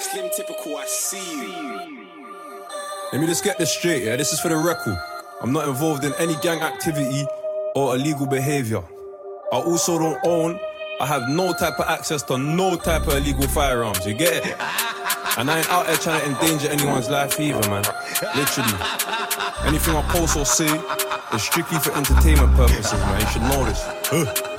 Slim typical, I see you. Let me just get this straight, yeah? This is for the record. I'm not involved in any gang activity or illegal behavior. I also don't own, I have no type of access to no type of illegal firearms, you get it? And I ain't out there trying to endanger anyone's life either, man. Literally. Anything I post or say is strictly for entertainment purposes, man. You should know this.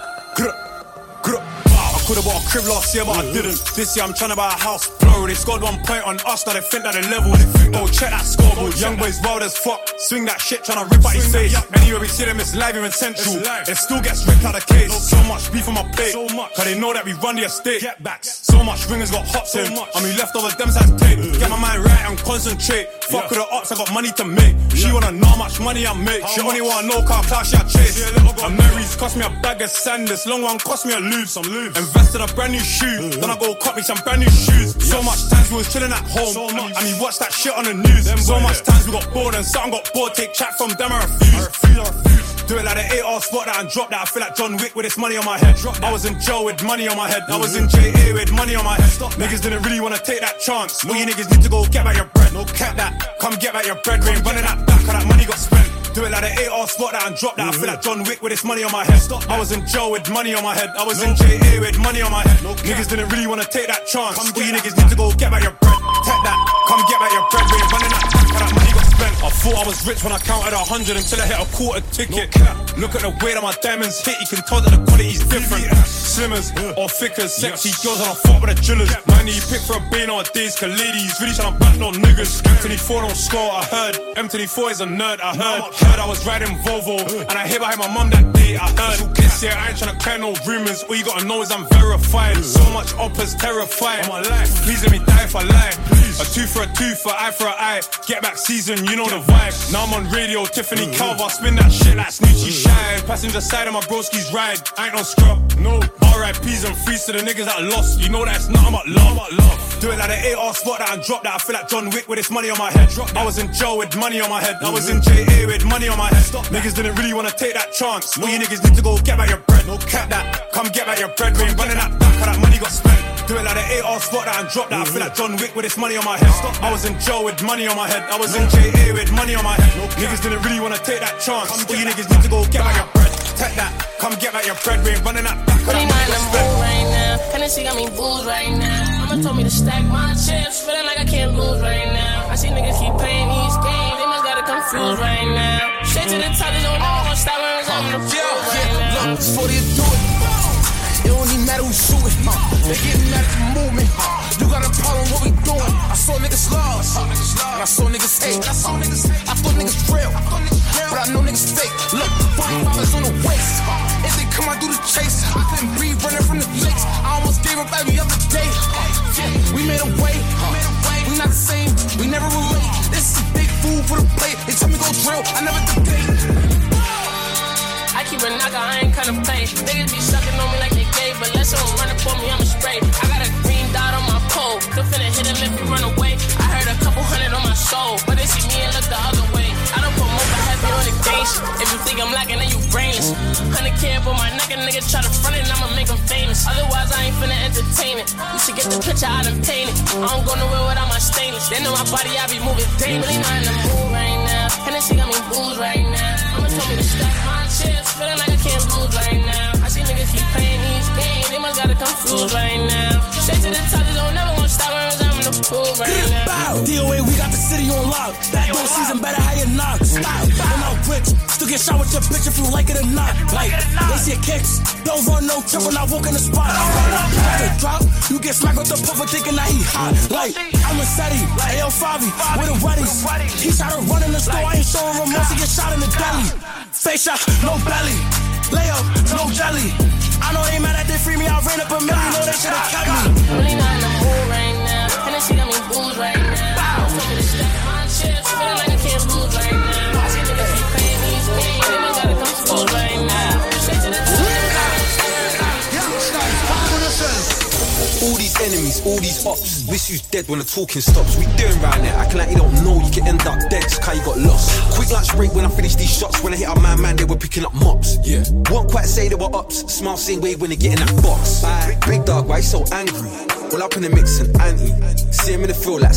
Could've bought a crib last year, but I didn't. This year I'm trying to buy a house. Plural, they scored one point on us, now they think that they level. Go check that scoreboard. Young boys wild as fuck. Swing that shit, trying to rip out his face. Anywhere we see them, it's live here in Central. It still gets ripped out of case. So much beef on my plate. So much. Cause they know that we run the estate. Get backs. So much ringers got hops in. I mean, left over them size tape. Mm. Get my mind right and concentrate. Fuck with the ops, I got money to make. She wanna know how much money I make. She only wanna know car class she I chase. A Mary's cost me a bag of sand. This long one cost me a lube. Some lube. Invested a brand new shoe. Then I go cut me some brand new shoes. So much times we was chilling at home. So much. And we watched that shit on the news. So much times we got bored and something got bored. Take chat from them, I refuse. Do it like an 8 spot that and drop that. I feel like John Wick with this money on my head. Drop I was in jail with money on my head. I was in JA with money on my head. Niggas didn't really wanna take that chance. All you niggas need to go get back your bread. No cap that. Come get back your bread. We ain't running that back, cause that money got spent. Do it like an 8 spot that and drop that. I feel like John Wick with this money on my head. I was in jail with money on my head. I was in JA with money on my head. Niggas didn't really wanna take that chance. All you niggas need to go get back your bread. Take that. Come get back your bread. We ain't running that back, that money spent. I thought I was rich when I counted a hundred until I hit a quarter ticket. Look at the way that my diamonds hit, you can tell that the quality's different. Slimmers or thickers, sexy girls and I fuck with the drillers. Money you pick for a bean nowadays, cause ladies really tryna back no niggas. M24 don't score, I heard. M24 is a nerd, I heard. Heard I was riding Volvo, and I hit behind my mum that day, I heard. This year I ain't tryna clear no rumors, all you gotta know is I'm verified. So much uppers terrified. My life, please let me die if I lie. A tooth for a tooth, for eye for eye. Get back season, you know the vibe. Now I'm on radio, Tiffany Calver, spin that shit like Snoochie Shy. Passenger side of my broski's ride, I ain't no scrub, no. RIPs and frees to the niggas that lost. You know that's nothing but love, but love. Do it like an 8 spot that and drop that. I feel like John Wick with this money on my head. I was in jail with money on my head. I was in JA with money on my head. Niggas didn't really wanna take that chance. All you niggas need to go get back your bread. No cap that. Come get back your bread. We ain't running that back, cause that money got spent. Do it like an 8 spot that and drop that. I feel like John Wick with this money on my head. I was in jail with money on my head. I was in JA with money on my head. Niggas didn't really wanna take that chance. All you niggas need to go get back your bread. Take that. Come get back your bread. We ain't running that back, cause that money got spent. right now. Hennessy got me booze right now. Mama told me to stack my chips, feeling like I can't lose right now. I see niggas keep playing these games, they must got it confused right now. Straight to the top, there's no never gonna stop when I'm the Yeah, floor right yeah, now. look, before they do it, it don't even matter who shooting. They getting mad at the movement. You got a problem, what we doing? I saw niggas and I saw niggas hate. I saw niggas hate. I thought niggas real, but I know niggas fake. Look, 45 is on the waist. If they come out do the chase, I couldn't breathe running from the lakes. I almost gave up every other day. We made a way. We not the same. We never relate. This is a big food for the plate. They tell me go drill. I never debate. Keep a knocker, I ain't kinda play. Niggas be sucking on me like they gay, but let someone run up on me, I'ma spray. I got a green dot on my pole. Still finna hit him if he run away. I heard a couple hundred on my soul, but they see me and look the other If you think I'm lacking, then you brainless. 100k up on my neck, a nigga try to front it, I'ma make him famous. Otherwise, I ain't finna entertain it. You should get the picture I done painted. I don't go nowhere without my stainless. They know my body, I be moving daily. Really not in the mood right now. Hennessy got me booze right now. Mama told me to stack my chips, feeling like I can't lose right now. I see niggas keep playing these games, they must got it confused right now. Straight to the top, they don't never gonna DOA, we got the city on lock. Backdoor season better how you knock. Stop. I'm out rich. Still get shot with your bitch if you like it or not. Like, they see kicks. Don't run no when I walk in the spot. After drop, you get smacked with the puffer thinking that he hot. Like, I'm a Seti, like El Favi, with the weddings. He shot to run in the store, I ain't showing remorse. He get shot in the belly. Face shot, no belly. Layup, no jelly. I know they mad that they free me. I ran up a million, know they should've kept me. Really not in the right now. Hennessy got me booze right enemies, all these ops. Wish you's dead when the talking stops. We doing right now, acting like you don't know you can end up dead. Just how you got lost. Quick lunch break when I finish these shots. When I hit our man, man, they were picking up mops. Yeah. Won't quite say they were ups. Smile same way when they get in that box. Big dog, why you so angry? All up in the mix and anti. See him in the field like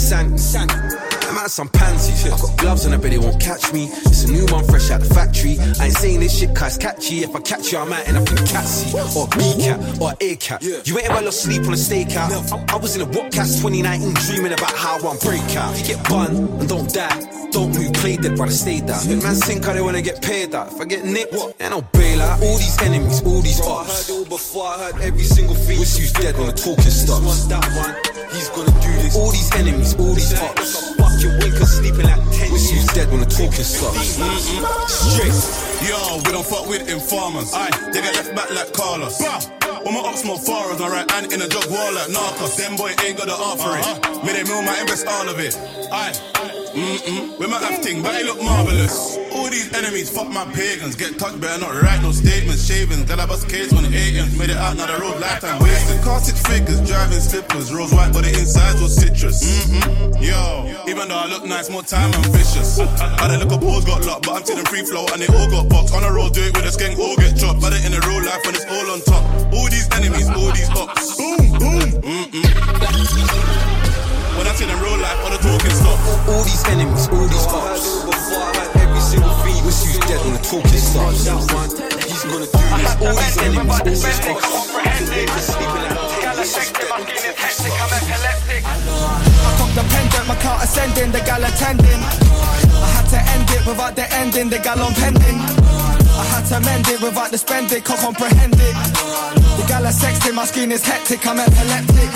Sank. I'm some pansies. I got gloves on, I bet they won't catch me. It's a new one fresh out the factory. I ain't saying this shit cause it's catchy. If I catch you, I'm out in a pink catzy. Or B cat, or A cat. You ain't ever lost sleep on a stakeout. I, I was in a Whatcast 2019 dreaming about how I'm break out. Get bun and don't die. Don't move, play dead, brother, stay down. Big man think how they wanna get paid out. If I get nicked, ain't no bail out. All these enemies, all these ops. I heard it all before, I heard every single thing. Wish you's dead when the talking stops. That one, he's gonna do this. All these enemies, all these ops. Fuck your winker sleeping like 10 Wish you's dead when the talking stops. Straight. Yo, we don't fuck with informers. Aye, they get left back like Carlos. Bah. When my ops more foreigners, my right hand in a jug wall like Narcos. Them boy ain't got the art for it. Uh-huh. May they mill my invest all of it. Aye. Mm-mm. Might have thing, but it look marvelous. All these enemies, fuck my pagans. Get touched, better not write no statements. Shavings, glad I bust case the AMs. Made it out, now the road lifetime wasted. Car six figures, driving slippers. Rose white, but the insides was citrus. Mm-hmm. Yo, even though I look nice, more time I'm vicious. Had a little pause, got locked, but I'm still in free flow and they all got boxed. On a road, do it with a skank, all get chopped. But it in the real life when it's all on top. All these enemies, all these ops. Boom, boom. Mm-mm. When I see them real life, all the talking stop. All these enemies, all these ops. Every single thing, wish you's dead when the talking stops. That he's gonna do this. All these enemies, all these ops. Sleeping like 10, wish you's dead when the talking stops. I cocked the pendant, my car ascending, the gal attending. I had to end it without the ending, the gal on pending. I had to mend it without the spending, can't comprehend it. The gal are sexting, my screen is hectic, I'm epileptic.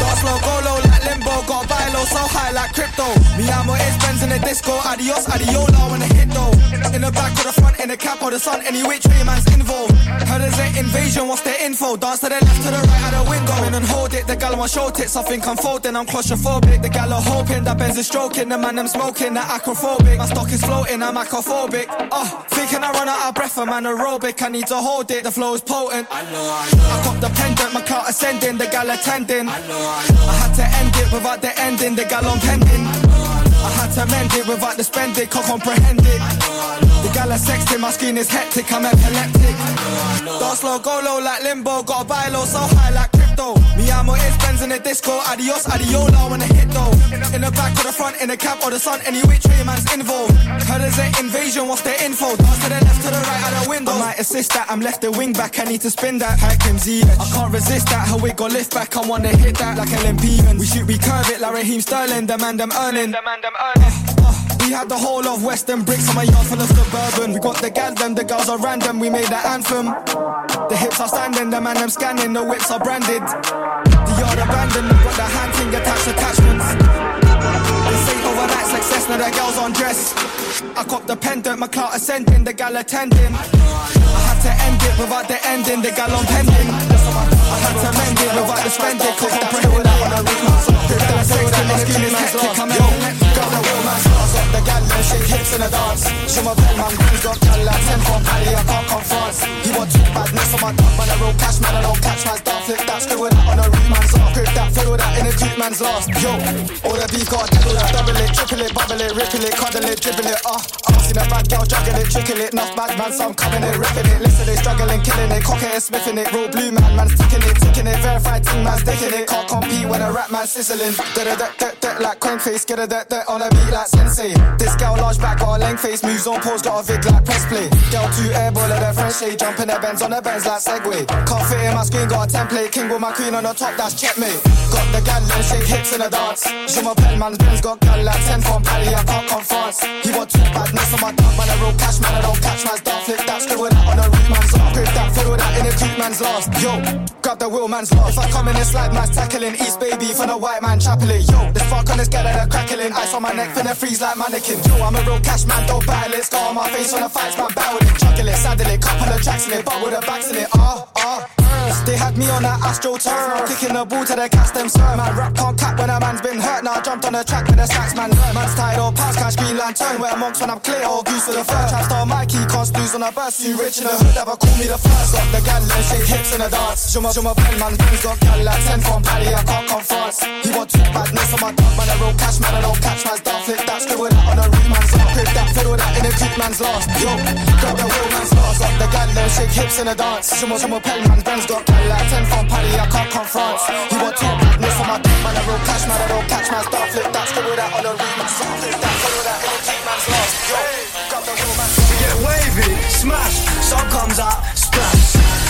Dance low, go low like limbo, got buy low, so high like crypto. Me, I'm is Benz in the disco, adios, adiola when the hit though. In the back or the front, in the cap or the sun, any which way man's involved. Heard there's an invasion, what's the info? Dance to the left, to the right, out the window. In and hold it, the gal want show tits, I think I'm folding, I'm claustrophobic. The gal are hoping that Benz is stroking, the man I'm smoking, that acrophobic. My stock is floating, I'm acrophobic. Oh, thinking I run out of breath, I'm anaerobic, I need to hold it, the flow is potent. I know, I. I cop the pendant, my car ascending, the gal attending. I know, I had to end it without the ending, the gal on pending. I had to mend it without the spending, can't comprehend it. The gal are sexting, my screen is hectic, I'm epileptic. Dance slow, go low like limbo, gotta buy low, so high like I'm what is Benz in the disco, adios, adiola when the hit though. In the back or the front, in the cap or the sun, any which way man's involved. Heard there's an invasion, what's the info? Dance to the left, to the right, out the window. I might assist that, I'm left the wing back, I need to spin that. Hakim Z, I can't resist that, how it got lift back, I wanna hit that like LMP. We shoot, we curve it like Raheem Sterling, the man, them earning. The man, them earning. Uh, uh. We had the whole of Western bricks on my yard full of suburban. We got the gal them, the girls are random. We made the anthem. The hips are standing, the man I'm scanning, the whips are branded. The yard abandoned, we got the hand thing attached attachments. This ain't overnight oh, success, now the girls on dress. I cop the pendant, my clout ascending, the gal attending. I had to end it without the ending, the gal on pending. I had to mend it without the spending, cause I'm that my skin is hectic, I'm epileptic. Got the real man stars up, the gal them shake hips in the dance. Show my pen, man, guns got gal like 10 from Paddy, I can't come France. He want two badness on my dog, man, a real cash man, I don't catch my dog. Flip that, screw it on a reman's off. Grip that, fiddle that in a cute man's last. Yo, all the beef got double that, double it, triple it, bubble it, ripple it, cuddle it, dribble it. Uh, seen a bad girl juggle it, trickle it, enough bad man, some coming it, ripping it. Listen, they struggling, killing it, cocking it, sniffing it, real blue man, man's ticking it, ticking it, verified ting man's dicking it. Can't compete when a rap man sizzling. Da da da da da like coin face, get a da da on a beat like sensei. This girl large back got a length face, moves on pause, got a vid like press play. Girl two airball at her French shade, jumping her bends on her bends like Segway. Can't fit in my screen, got a template, king with my queen on the top, that's checkmate. Got the gal and shake hips in the dance. Show my pen, man's Benz got gal like 10 from Paddy, I can't come France. He want two badness on my dog, man, a real cash man, I don't catch man's dog. Flip that, screw it on a root man's off. Grip that, fiddle that in a cute man's last. Yo, grab the wheel man's lost. If I come in and slide, man's tackling. East baby for the white man chapeling. Yo, this fuck on this gal that crackling. Ice on my neck, finna freeze like mannequin. Yo, I'm a real cash man, don't battle it. Scar on my face on the fights, man, battle it. Juggle it, saddle it, couple of tracks in it, but with the backs in it. Ah, ah. They had me on that Astro turn, kicking the ball to the cast them sir. Man, rap can't cap when a man's been hurt. Now I jumped on the track with the sax man. Man's tired or pass cash green lantern. Where monks when I'm clear or goose for the first. Trap star Mikey can't snooze on a bus. You rich in the hood, ever call me the first. Up the gal and shake hips in the dance. My, show my pen, man's has got gal like 10 from Paddy. I can't come France. He want two badness on my dog, man. A real cash man, I don't catch man's dog. Flip that, scribble that on a root man's off. Grip that, fiddle that in a cute man's last. Yo, grab the real man's last. Up the gal and them shake hips in the dance. Some some Pelly man, Ben's got Cali like 10 from Paddy, I can't confront. He want two badness for my dick, man, a real cash man, I don't catch man, start flip that, with that on the remix, start flip that, follow that, in the keep man's lost. Yo, grab the wheel, man. We get wavy, smash, sun comes out.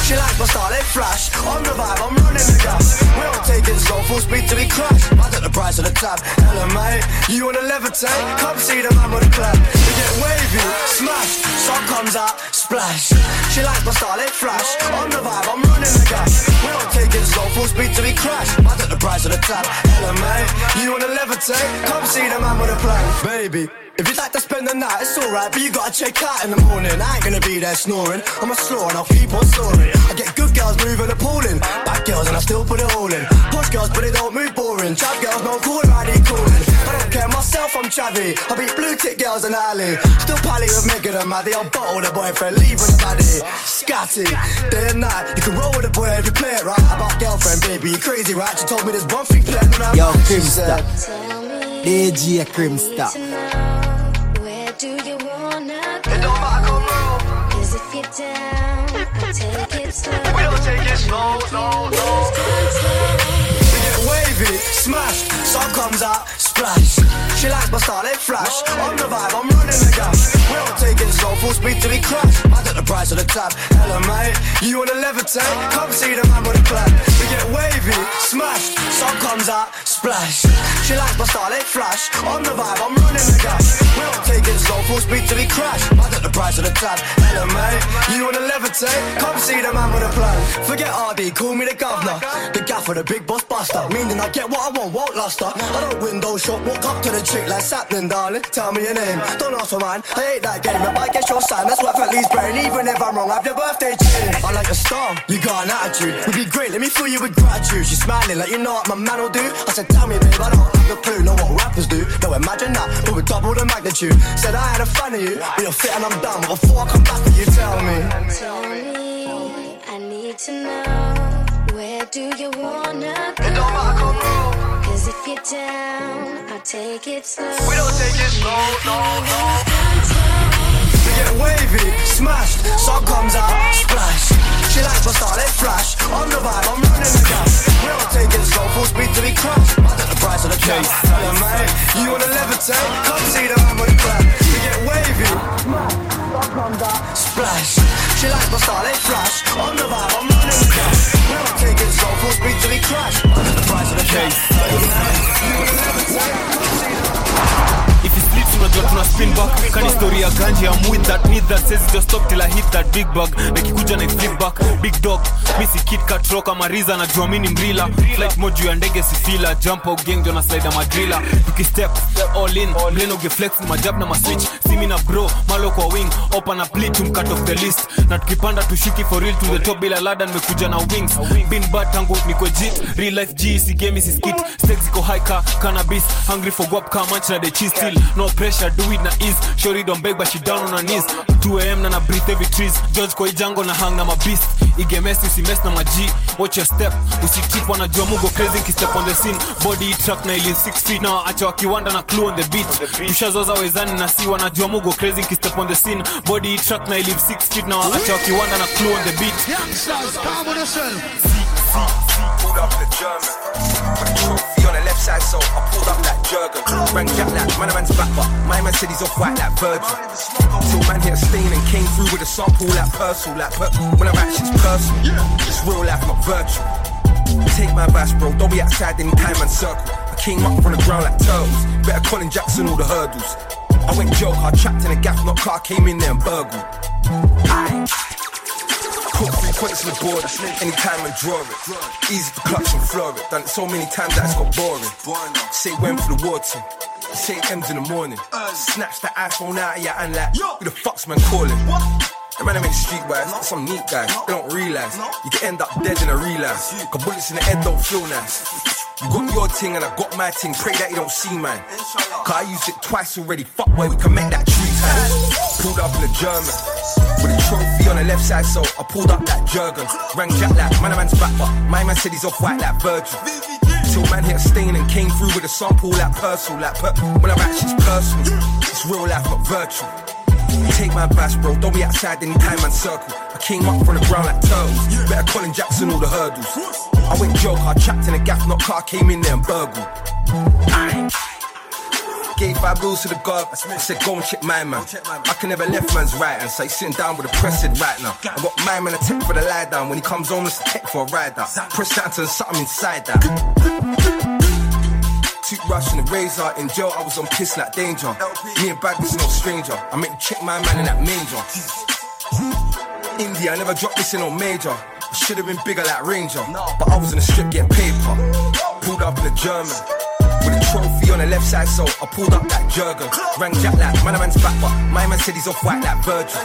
She like my they flash. On the vibe, I'm running the gas. We don't take it slow, full speed till we crash. I got the price of the tab. Hello, mate, you wanna levitate? Come see the man with the clap. We get wavy, smash, sun comes out, splash. She like my they flash. On the vibe, I'm running the gas. We don't take it slow, full speed till we crash. I got the price of the tab. Hello, mate, you wanna levitate? Come see the man with the plan, baby. If you'd like to spend the night, it's alright, but you gotta check out in the morning. I ain't gonna be there snoring. I'm a slow and I'll keep on soaring. I get good girls moving appalling. Bad girls and I still put it all in. Posh girls, but they don't move boring. Trap girls, no cool, I need calling. I don't care myself, I'm chavvy. I beat blue tick girls in the alley. Still pally with Megan and Maddie. I'll bottle the boyfriend, leave with baddie. Scatty, day and night. You can roll with the boy if you play it right. About girlfriend, baby, you crazy, right? She told me there's one thing playing when I'm Yo, Crimstar. DJ Crimstar. We don't take it slow, no, no. Get wavy, smash, sun comes out, splash. She likes my style, they flash. On the vibe, I'm running the gas. We don't take it slow, full speed till we crash. I got the price of the tab. Hello, mate, you wanna levitate? Come see the man with the plan. We get wavy, smash, sun comes out, splash. She likes my style, they flash. On the vibe, I'm running the gas. We don't take it slow, full speed till we crash. I got the price of the tab. Hello, mate, you wanna levitate? Come see the man with a plan. Forget RD, call me the governor. The gaffer, the big boss buster. Meaning I get what I want, won't luster. I don't window shop, walk up to the chick like happening, darling. Tell me your name, don't ask for mine. I hate that game, if I get your sign, that's worth at least brain. Even if I'm wrong, I have your birthday chain. I like a star, you got an attitude. Would be great, let me fill you with gratitude. She's smiling like you know what my man will do. I said, tell me, babe, I don't have a clue, know what rappers do. No, imagine that, but with double the magnitude. Said I had a fan of you, but you're fit and I'm done. But before I come back, will you tell me? Tell me, I need to know. Where do you wanna go? It don't matter, come roll. Cause if you're down, I'll take it slow. We don't take it slow, no, no. We get wavy, ganje I'm with that need that says just stop till I hit that big bag nikikuja na flip back. Big dog mi si kit kat rock ama riza na jua mini mrila. Flight mode juu ya ndege si fila. Jump out gang jona slide na madrila tukistep all in. Mleno geflex majab na maswitch simi na bro malo kwa wing opa na play cut the list. Na tukipanda tushiki for real to the top bila lada nimekuja na wings. Bin bad tangu niko jit real life g game is skit. Stakes ziko high ka cannabis hungry for guap ka munch na the cheese still. No pressure do it na ease. Shori don't beg but she down on her knees 2 am na na breathe every trees. George kwa ijango na hang na mabist igemesi usimes na maji watch your step. Usitrip wanajua mugo crazy kistep on the scene. Body track na ili 6 feet. Na acha wakiwanda na clue on the beat. Tushazoza wezani na si wanajua mugo crazy kistep on the scene. Body track na ili 6 feet. Na acha wakiwanda na clue on the beat pulled up the German. With a trophy on the left side, so I pulled up like Jurgen. Rang Jack like man, man's back, but my man said he's off white like Virgil. Till man hit a stain and came through with a sample like Purcell, like per- when I rap shit's personal. It's real life, not virtual. Take my advice, bro. Don't be outside any time and circle. I came up from the ground like turtles. Better Colin Jackson all the hurdles. I went joke, I trapped in a gap, not car, came in there and burgled. Aye. Points on the board, anytime and draw it. Easy to clutch and floor it. Done it so many times that it's got boring. Say when for the war team. Say M's in the morning. Snatch the iPhone out of your hand like, who the fuck's man calling? The man I'm in the street wise, some neat guys, they don't realize. You can end up dead in a relapse. Cause bullets in the head don't feel nice. You got your ting and I got my ting, pray that you don't see mine. Cause I used it twice already, fuck where we can make that tree time. Pulled up in the German. With a trophy on the left side, so I pulled up that Jurgen. Rang Jack like, man, a man's back, but my man said he's off white like Virgil. Till man hit a stain and came through with a sample like Purcell, like per- when I rap shit's personal. It's real life, not virtual. Take my advice, bro. Don't be outside anytime and circle. I came up from the ground like turtles. Better Colin Jackson all the hurdles. I went joke, I trapped in a gaff, not car, came in there and burgled. Gave five rules to the guard. I said, go and check my man. I can never left man's right and say, sitting down with a pressed right now. I got my man a tip for the lie down. When he comes on, it's a tech for a ride out. Press that and something inside that. Toothbrush and the razor. In jail, I was on piss like danger. Me and bad was no stranger. I make you check my man in that manger. India, I never dropped this in on major. I should have been bigger like Ranger. But I was in the strip getting paper. Pulled up in a German. With a trophy on the left side, so I pulled up that Jurgen. Rang Jack like, man, a man's back, but my man said he's off white like Virgil.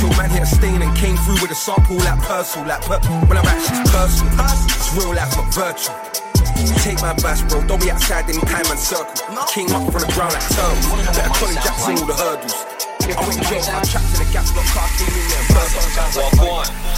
Till man hit a stain and came through with a sample like Purcell, like per- when I rap, shit's personal. It's real life, not virtual. Take my bash, bro. Don't be outside any time and circle. Came up from the ground like turtles. Better Colin Jackson all the hurdles. I went joke, I trapped in the gap, got car, came in there burst.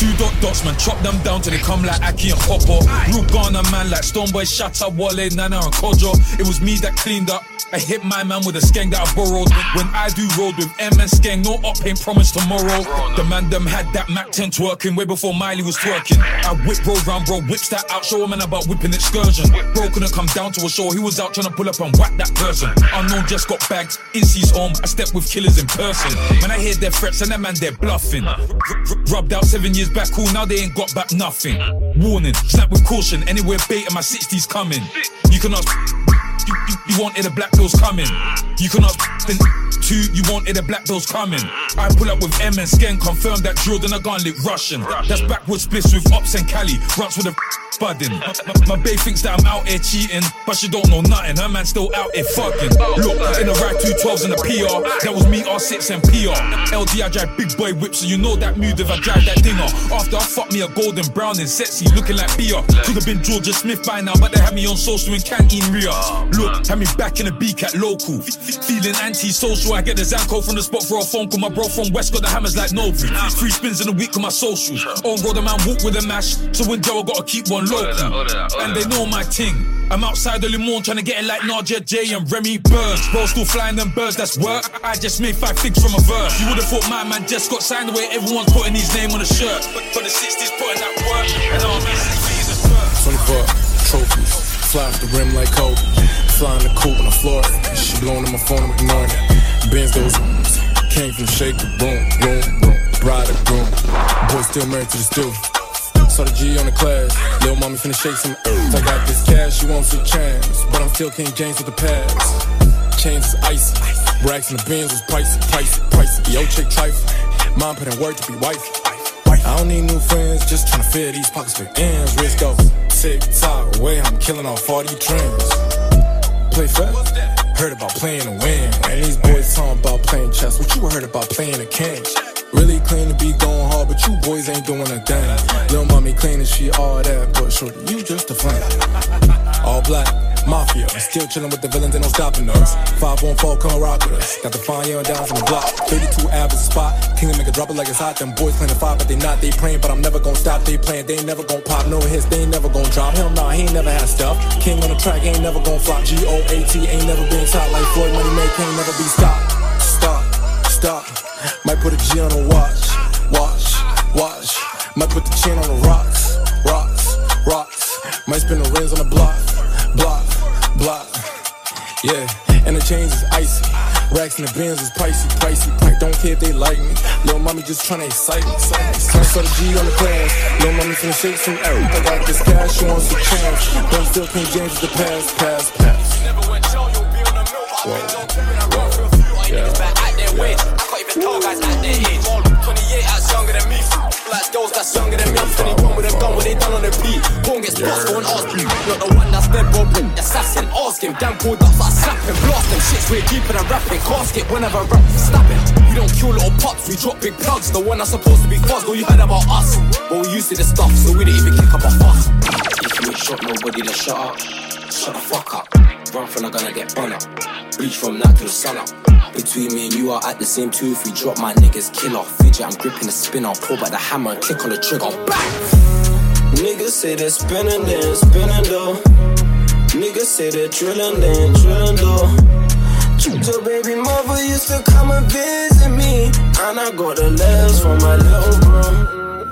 Two dot dots, man, chop them down till they come like Aki and Pawpaw. Real Ghana man like Stonebwoy, Shatta, Wale, Nana and Kojo. It was me that cleaned up. I hit my man with a skeng that I borrowed. When I do road with M and skeng, no up ain't promised tomorrow. The man them had that Mac 10 twerking way before Miley was twerking. I whip road round, bro, whips that out, show a man about whipping excursion. Bro couldn't come down to a show, he was out trying to pull up and whack that person. Unknown just got bags, Incy's home, I step with killers in person. When I hear their threats and that man, they're bluffing. R- r- rubbed out seven years back, cool, now they ain't got back nothing. Warning, snap with caution, anywhere bait and my 60s coming. You can ask. You, you, you wanted the black bills coming. You can ask then two, you wanted the black bills coming. I pull up with M and Sken, confirm that Jordan a gun lit Russian. That's backwards splits with Ops and Cali, runs with a budding. My, my, babe thinks that I'm out here cheating, but she don't know nothing. Her man still out here fucking. Look, in the two twelves in the PR, that was me R6 and PR. LD, I drive big boy whips, so you know that mood if I drive that dinger. After I fuck me a golden brown and sexy, looking like beer. Could have been Georgia Smith by now, but they had me on social in Canteen Ria. Look, had me back in the beak at local. Feeling anti-social, I get the Zanko from the spot for a phone call. My bro from West got the hammers like Nobu. Three spins in a week on my socials. On road, a man walk with a mash. So when Joe, I gotta keep one low. And they know my ting. I'm outside early morning trying to get it like Nadia J and Remy Burns. Bro, still flying them birds, that's work. I just made five figs from a verse. You would've thought my man just got signed away. Everyone's putting his name on a shirt. But for the 60s, putting that work. And all my 24 trophies. Fly off the rim like Kobe. Fly in the coupe in the Florida. She blowing on my phone, I'm ignoring it. Benz those came from shaker, boom, boom, boom. Bride or groom. Boy still married to the stew. Saw the G on the class. Lil' mommy finna shake some. I got this cash, she wants a chance. But I'm still King James with the pass. Chains is icy. Racks in the bins was pricey, pricey, pricey. Yo, chick trifle. Mom put in work to be wifey. I don't need new friends, just tryna fill these pockets with ends. Risk go tick tock away, I'm killing off all these trends. Play fair? Heard about playing to win. And these boys talking about playing chess. What you heard about playing a king? Really clean to be going hard, but you boys ain't doing a thing. Little mommy and she all that, but shorty, you just a flame. All black, mafia, still chilling with the villains, ain't no stopping us. Five on four, come rock with us. Got the fine young downs on the block. 32 average spot. King make a drop it like it's hot. Them boys playing five, but they not. They praying, but I'm never gonna stop. They playing, they never gonna pop. No hits, they never gonna drop. Hell nah, he ain't never had stuff. King on the track, ain't never gonna flop. G O A T ain't never been top. Like Floyd Money Make ain't never be stopped. Stop, stop. Might put a G on a watch, watch, watch. Might put the chin on the rocks, rocks, rocks. Might spin the rims on the block, block, block. Yeah, and the chains is icy. Racks in the bins is pricey, pricey, price. Don't care if they like me. Little mommy just tryna excite me. Turn so the G on the class. Little mommy finna shake some air. I got this cash, she wants a chance. Don't still King James with the pass, pass, pass. Whoa, whoa, yeah. Out their way, I can't even tell guys at their age. 28 that's younger than me. Like those that's younger than me. I'm 21 with a gun when they done on the beat. Born gets blast, go and ask me. Not the one that's dead, bro. Assassin, ask him. Damn pulled up, I slap him. Blast them shits way deeper than rapping. Casket whenever rap, stab it. We don't kill little pops, we drop big plugs. The one that's supposed to be fuzz, but you heard about us. But we used to the stuff, so we didn't even kick up a fuss. If you ain't shot nobody, then shut up. Shut the fuck up. Run from the gonna get bun up. Bleach from night to the sun up. Between me and you are at the same tooth. We drop my niggas kill off. Fidget, I'm gripping the spinner. Pull back the hammer and click on the trigger. Bang! Niggas say they're spinning, then spinning though. Niggas say they're drilling, then drilling though. So baby mother used to come and visit me. And I got the letters from my little bro.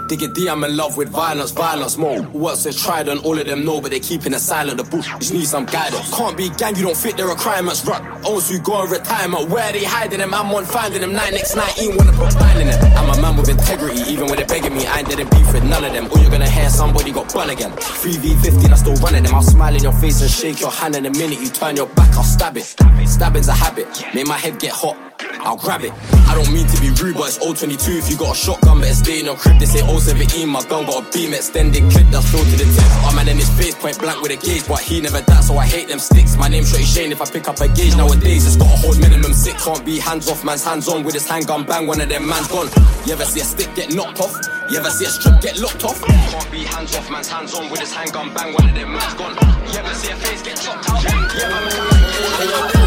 Digga D, I'm in love with violence, violence more. What's is tried and all of them know, but they keeping it silent. The bush just need some guidance. Can't be gang, you don't fit the requirements. Rock, owns you go in retirement. Where they hiding them? I'm on finding them. 9x19 wanna put mine in it. I'm a man with integrity, even when they begging me. I ain't didn't beef with none of them. Or you're gonna hear somebody got bun again. 3v15, I still running them. I'll smile in your face and shake your hand in a minute. You turn your back, I'll stab it. Stabbing's a habit, make my head get hot. I'll grab it. I don't mean to be rude, but it's 022 if you got a shotgun, better stay in your crib. They say 017, my gun got a beam extended clip that's filled to the tip. Oh man in his face, point blank with a gauge, but he never died, so I hate them sticks. My name's Shorty Shane, if I pick up a gauge nowadays, it's got a hold minimum sick. Can't be hands off, man's hands on with his handgun, bang one of them man's gone. You ever see a stick get knocked off? You ever see a strip get locked off? Can't be hands off, man's hands on with his handgun, bang one of them man's gone. You ever see a face get chopped out? Yeah,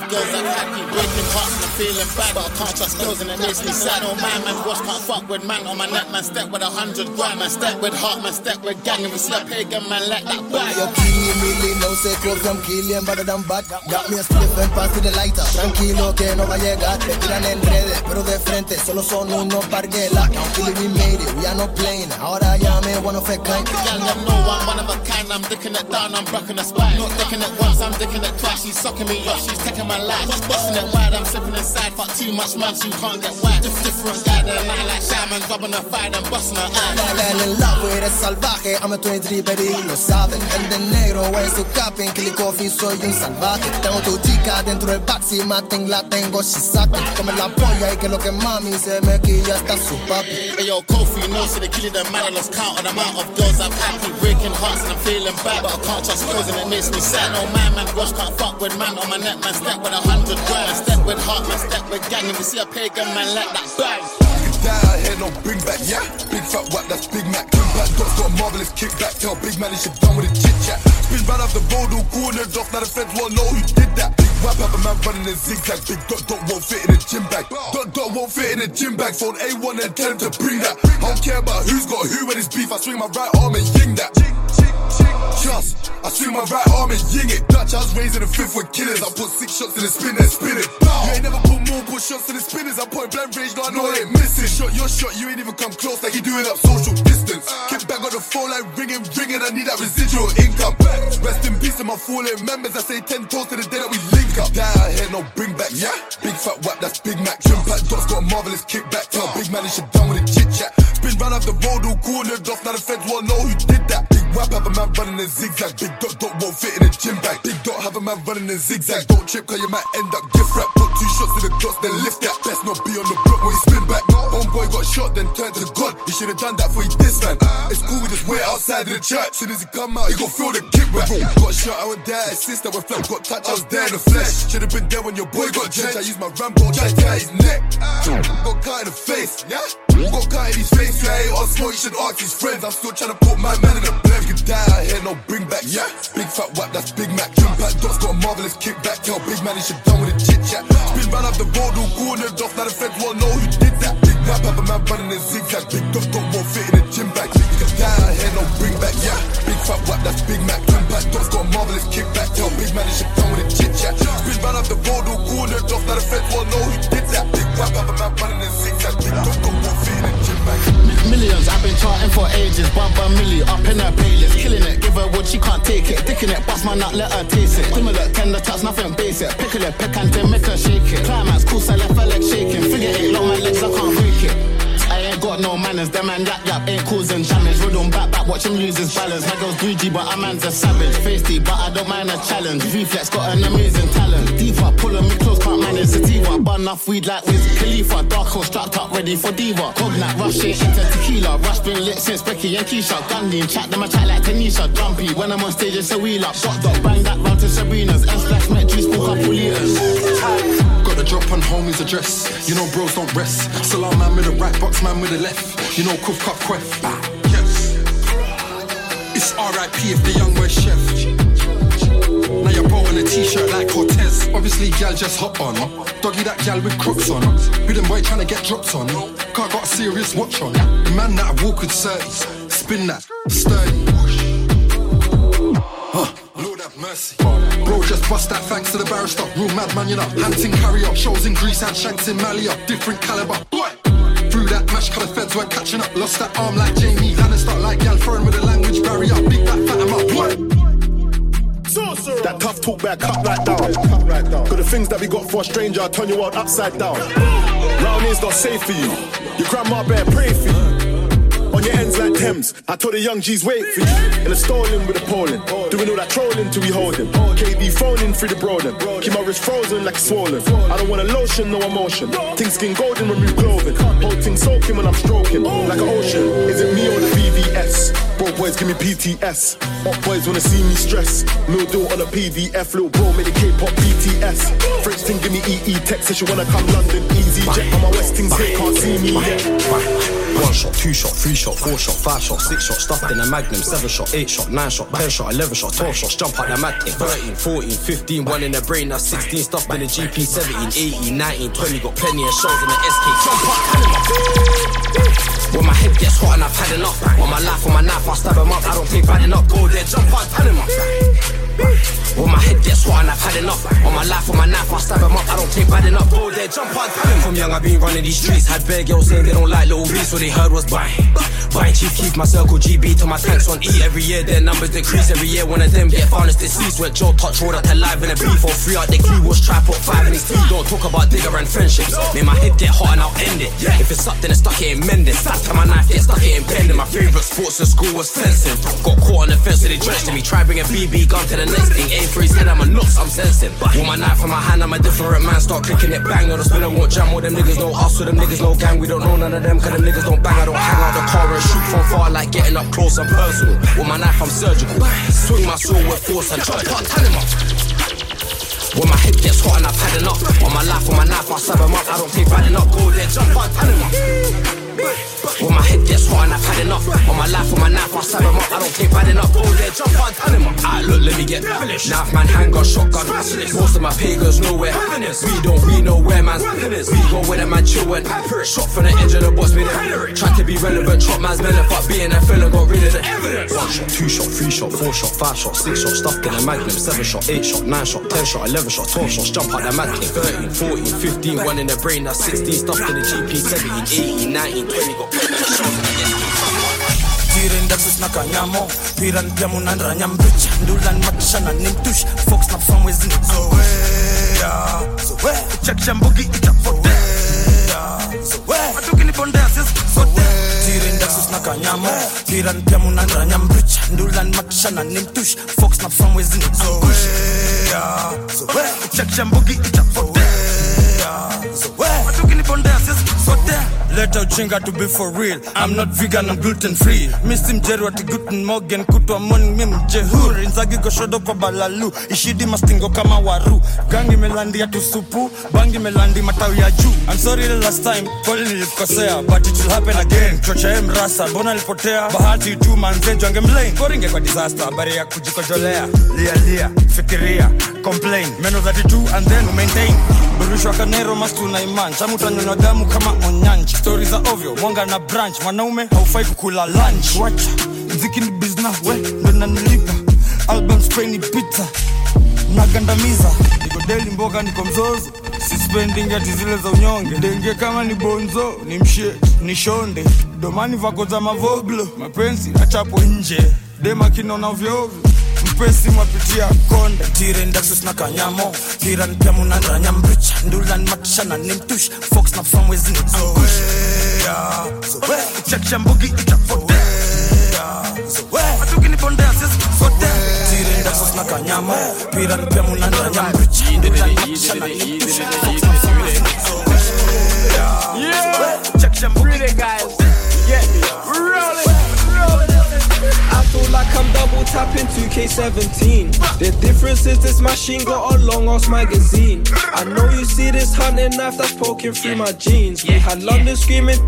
count girls that me breaking hearts and I'm feeling bad, but I can't trust girls and it makes me sad. Oh man, man, watch can't fuck with man on my neck, man. Step with a hundred grand, man. Step with heart, man. Step with gang, and we a pagan man like that bag. Yo, killing really no sé close, I'm killing better than bad. Got me a spliff and pass to the lighter. Tranquilo que no va a llegar, te tiran en redes, pero de frente solo son unos parguelas. Now killing we made it, we are not playing. Ahora ya me one of a kind. Them know I'm one of a kind. I'm dicking it down, I'm breaking the spine. Not dicking it once, I'm dicking it twice. She's sucking me up, she's taking my life. Busting it wide, I'm slipping inside. Fuck too much man, you can't get wide. Diff- different guy, they're like shaman, rubbing a fight and busting her eye. Dale en la eres salvaje, I'm a 23 baby, lo saben. El de negro es su capping, Killy Coffee, soy un salvaje. Tengo tu chica dentro del backseat, maten, la tengo, she sucking. Come la polla y que lo que mami se me quilla hasta su papi. Hey yo, Kofi, no, see the killing them man, I lost count on the amount of girls I've had. Keep breaking hearts and I'm feeling bad, but I can't trust girls and it makes me sad. No man, man, rush can't fuck with man on my neck, man. Step with a hundred grand, step with heart, man. Step with gang, and we see a pagan man like that bang. Die out here, no bring back, yeah. Big fat whack, that's Big Mac. Impact dots got a marvelous kickback. Tell Big Man he should done with the chit chat. Spin right off the road, all cornered off. Now the feds won't know who did that. Big whap, have a man running in zigzag. Big dot dot won't fit in a gym bag. Dot dot won't fit in a gym bag. Phone A1 and tell him to bring that. I don't care about who's got who when it's beef. I swing my right arm and ying that. Trust, I swing my right arm and ying it. Dutch, I was raised in the fifth with killers. I put six shots in the spin and spin it. You ain't never put more put shots in the spinners. I point blank range, no, I know I ain't missing. Shot your shot, you ain't even come close like you doing up social distance. Get back on the phone like ringing, ringing. I need that residual income. Rest in peace to my fallen members. I say ten toes to the day that we link up. Die out here, no bring back. Yeah, big fat whack, that's Big Mac. Trim pack dots got a marvelous kickback. Tell Big Man he should done with the chit chat. Spin round off the road, all cornered off. Now the feds won't know who did that. Whap have a man running in zigzag. Big dot dot won't fit in a gym bag. Big dot have a man running in zigzag. Don't trip, cause you might end up gift wrap. Put two shots in the dots, then lift that. Best not be on the block when you spin back. My homeboy got shot, then turned to God. He should have done that for he this man. It's cool, we just wait outside of the church. Soon as he come out, he gon' feel the kick back. Got shot, I went there. Sister with flap, got touch, I was there in the flesh. Should have been there when your boy got drenched. I used my Rambo, tried to his neck. Got cut in the face, yeah? Got cut in his face, yeah. Ain't on smoke, you should ask his friends. I'm still trying to put my man in the Could die out here, no bring back, yeah. Big fat whack, that's Big Mac. Jump back, dots got a marvelous kickback. Tell Big Man he should done with the chit chat. Spin round off the road, all cornered off. Now the feds won't know who did that. Big whap, have a man running in zigzag. Big dot dot won't fit in a gym bag. You can die out here, no bring back, yeah. Big fat whack, that's Big Mac. Jump back, dots got a marvelous kickback. Tell Big Man he should done with the chit chat. Spin round off the road, all cornered off. Now the feds won't know who did that. Big whap, have a man running in zigzag. Big dot dot won't fit in a gym bag. Millions, I've been charting for ages. Bumper Millie up in her playlist. Killing it, give her wood, she can't take it. Dicking it, bust my nut, let her taste it. Stimulate, tender touch, nothing basic. Pickle it, pick and make her shake it. Climax, cool, so left her leg shaking. Figure eight, long my legs, I can't break it. Got no manners, them man yap yap ain't causing damage. Rhythm back back, watch him lose his balance. My girl's greedy, but a man's a savage. Feisty, but I don't mind a challenge. Reflex got an amazing talent. Diva, pulling me close, can't manage sativa. Bun enough weed like Wiz Khalifa. Darko strapped up, ready for diva. Cognac, rush it into tequila. Rush been lit since Becky and Keisha. Gandhi, chat them, I chat like Tanisha. Jumpy, when I'm on stage, it's a wheel up. Dot dot, bang that round to Sabrina's. And splash, met juice, book up all liters. The drop on homie's address. You know bros don't rest. Salam man with the right, box man with the left. You know cuff, Cup Quef. Yes. It's RIP if the young boy chef. Now you're bro in a t-shirt like Cortez. Obviously, gal just hop on. Doggy that gal with crooks on. Who them boy trying to get drops on? Car got a serious watch on. The man that I walk with 30. Spin that, sturdy. Mercy. Bro, just bust that thanks to the barrister. Real madman, you know. Hunting carrier, shows in Greece, had shanks in Malia. Different caliber. Through that mash, colour feds were catching up. Lost that arm like Jaime Lannister, like Gal Fern with a language barrier. Big that fat him up. What? That tough talk back, cut right down. Cause the things that we got for a stranger, I turn your world upside down. Round is not safe for you. Your grandma better pray for you. On your ends like Thames, I told the young G's wait for you. In a stolen with a Poland, doing all that trolling till we hold him. KD phoning through the broaden, keep my wrist frozen like swollen. I don't want a lotion, no emotion. Things skin golden, remove clothing. Whole thing soaking when I'm stroking, like an ocean. Is it me or the VVS? Broke boys give me PTS. Hot boys wanna see me stress. Mill deal on a PDF, little bro made a K-pop BTS. French thing give me EE text, says she wanna come London, easy jet. On my West things can't see me yet. One shot, two shot, three shot, four shot, five shot, six shot, stuffed in a magnum, seven shot, eight shot, nine shot, ten shot, eleven shot, twelve shots, jump out that mad thing. 13, 14, 15, one in the brain, that's 16 stuffed in the GP, 17, 18, 19, 20, got plenty of shows in the SK, jump out, When my head gets hot and I've had enough, on my life, on my knife, I stab 'em up, I don't take bad enough, go there, jump out, Panama. When my head gets hot and I've had enough On my life, on my knife, I stab up. I don't take bad enough, go there, jump on time. From young I've been running these streets. Had bare girls saying they don't like little beats So they heard was buying Buying chief keep my circle GB to my tanks on E. Every year their numbers decrease. Every year one of them get found as deceased. Went Joe touch road out to live in a beef Or free. Out the crew was try put five in his teeth Don't talk about digger and friendships. Make my head get hot and I'll end it. If it's up then it's stuck it ain't mending time my knife get stuck it ain't bending My favourite sports in school was fencing. Got caught on the fence so they drenched me. Try bringing BB gun to the next thing Aim for his head I'm a nuts I'm sensing. With my knife in my hand I'm a different man Start clicking it bang on the spinner won't jam All them niggas know us so them niggas know gang We don't know none of them cause them niggas don't bang I don't hang out the car and shoot from far Like getting up close and personal. With my knife I'm surgical. Swing my sword with force and jump him up. When my head gets hot and I've had enough On my life, on my knife, I stab 'em up I don't take bad enough, go there, jump him up when my head gets hot and I've had enough On my life, on my knife, I'll stab 'em up. I don't take bad enough, go there, jump on, him up Alright, look, let me get Knife man, handgun, shotgun Most of my pagans nowhere. We don't, we know where man We go where the man chillin' Shot from the edge of the box with it Try to be relevant, chop man's melon Fuck being a fella, got rid of the evidence. One shot, two shot, three shot, four shot, five shot, six shot. Stuffed in a magnum, seven shot, eight shot, nine shot, ten shot, eleven shot, twelve shots. Jump out the mad thing 13, 14, 15, one in the brain That's 16, stuffed in the GP 17, 18, 19, 20 Got plenty of shots in the SK Tiren dabis na kanyamo Piran piamu na ranyam bitch Ndulan matishana nimtush Fox na famwe zini Zoea Zoea Check shambugi itapotea Zoea Matuki ni bondea sisi sote Tiren dabis na kanyamo Piran piamu na ranyam bitch Ndulan matishana nimtush Fox na famwe zini Zoea Zoea Check shambugi itapotea Zoea Matuki sote uchinga to be for real. I'm not vegan, I'm gluten free Missy mjeru ati guten morgen Kutwa morning mi mjehuri Nzagi goshodo kwa balalu. Ishidi mastingo kama waru. Gangi melandi ya tusupu Bangi melandi matawi ya juu. I'm sorry the last time Kweli nilikosea But it will happen again. Chocha em rasa bona lipotea Bahati tu manzejo angemlain Koringe kwa disaster Habari ya kujikojolea. Lia lia Fikiria Complain. Meno 32 and then maintain. Burushwa kanero mastuna iman Chamu tanyonywa damu kama onyanji. Stori za ovyo Mwanga na branch Mwanaume haufai kukula lunch. Wacha Mziki ni business we Ndo nanilipa. Album spaini ni pizza Nagandamiza Niko deli mboga niko mzozo. Sispending ati zile za unyonge. Denge kama ni bonzo Ni mshe Ni shonde. Domani vako mavoglo. Mapenzi achapo nje. Dema kinona ovyo pensi mapitia konde. Tiren na kanyamo tiran pemunanda nyambricha ndulan matishana nimtush. Fox na famwezini angush chakisha mbugi itapotea atukinibondea sisipotea tiren daksus na Yeah, roll it. Like I'm double tapping 2K17. The difference is this machine got a long ass magazine. I know you see this hunting knife that's poking through my jeans. We had London screaming.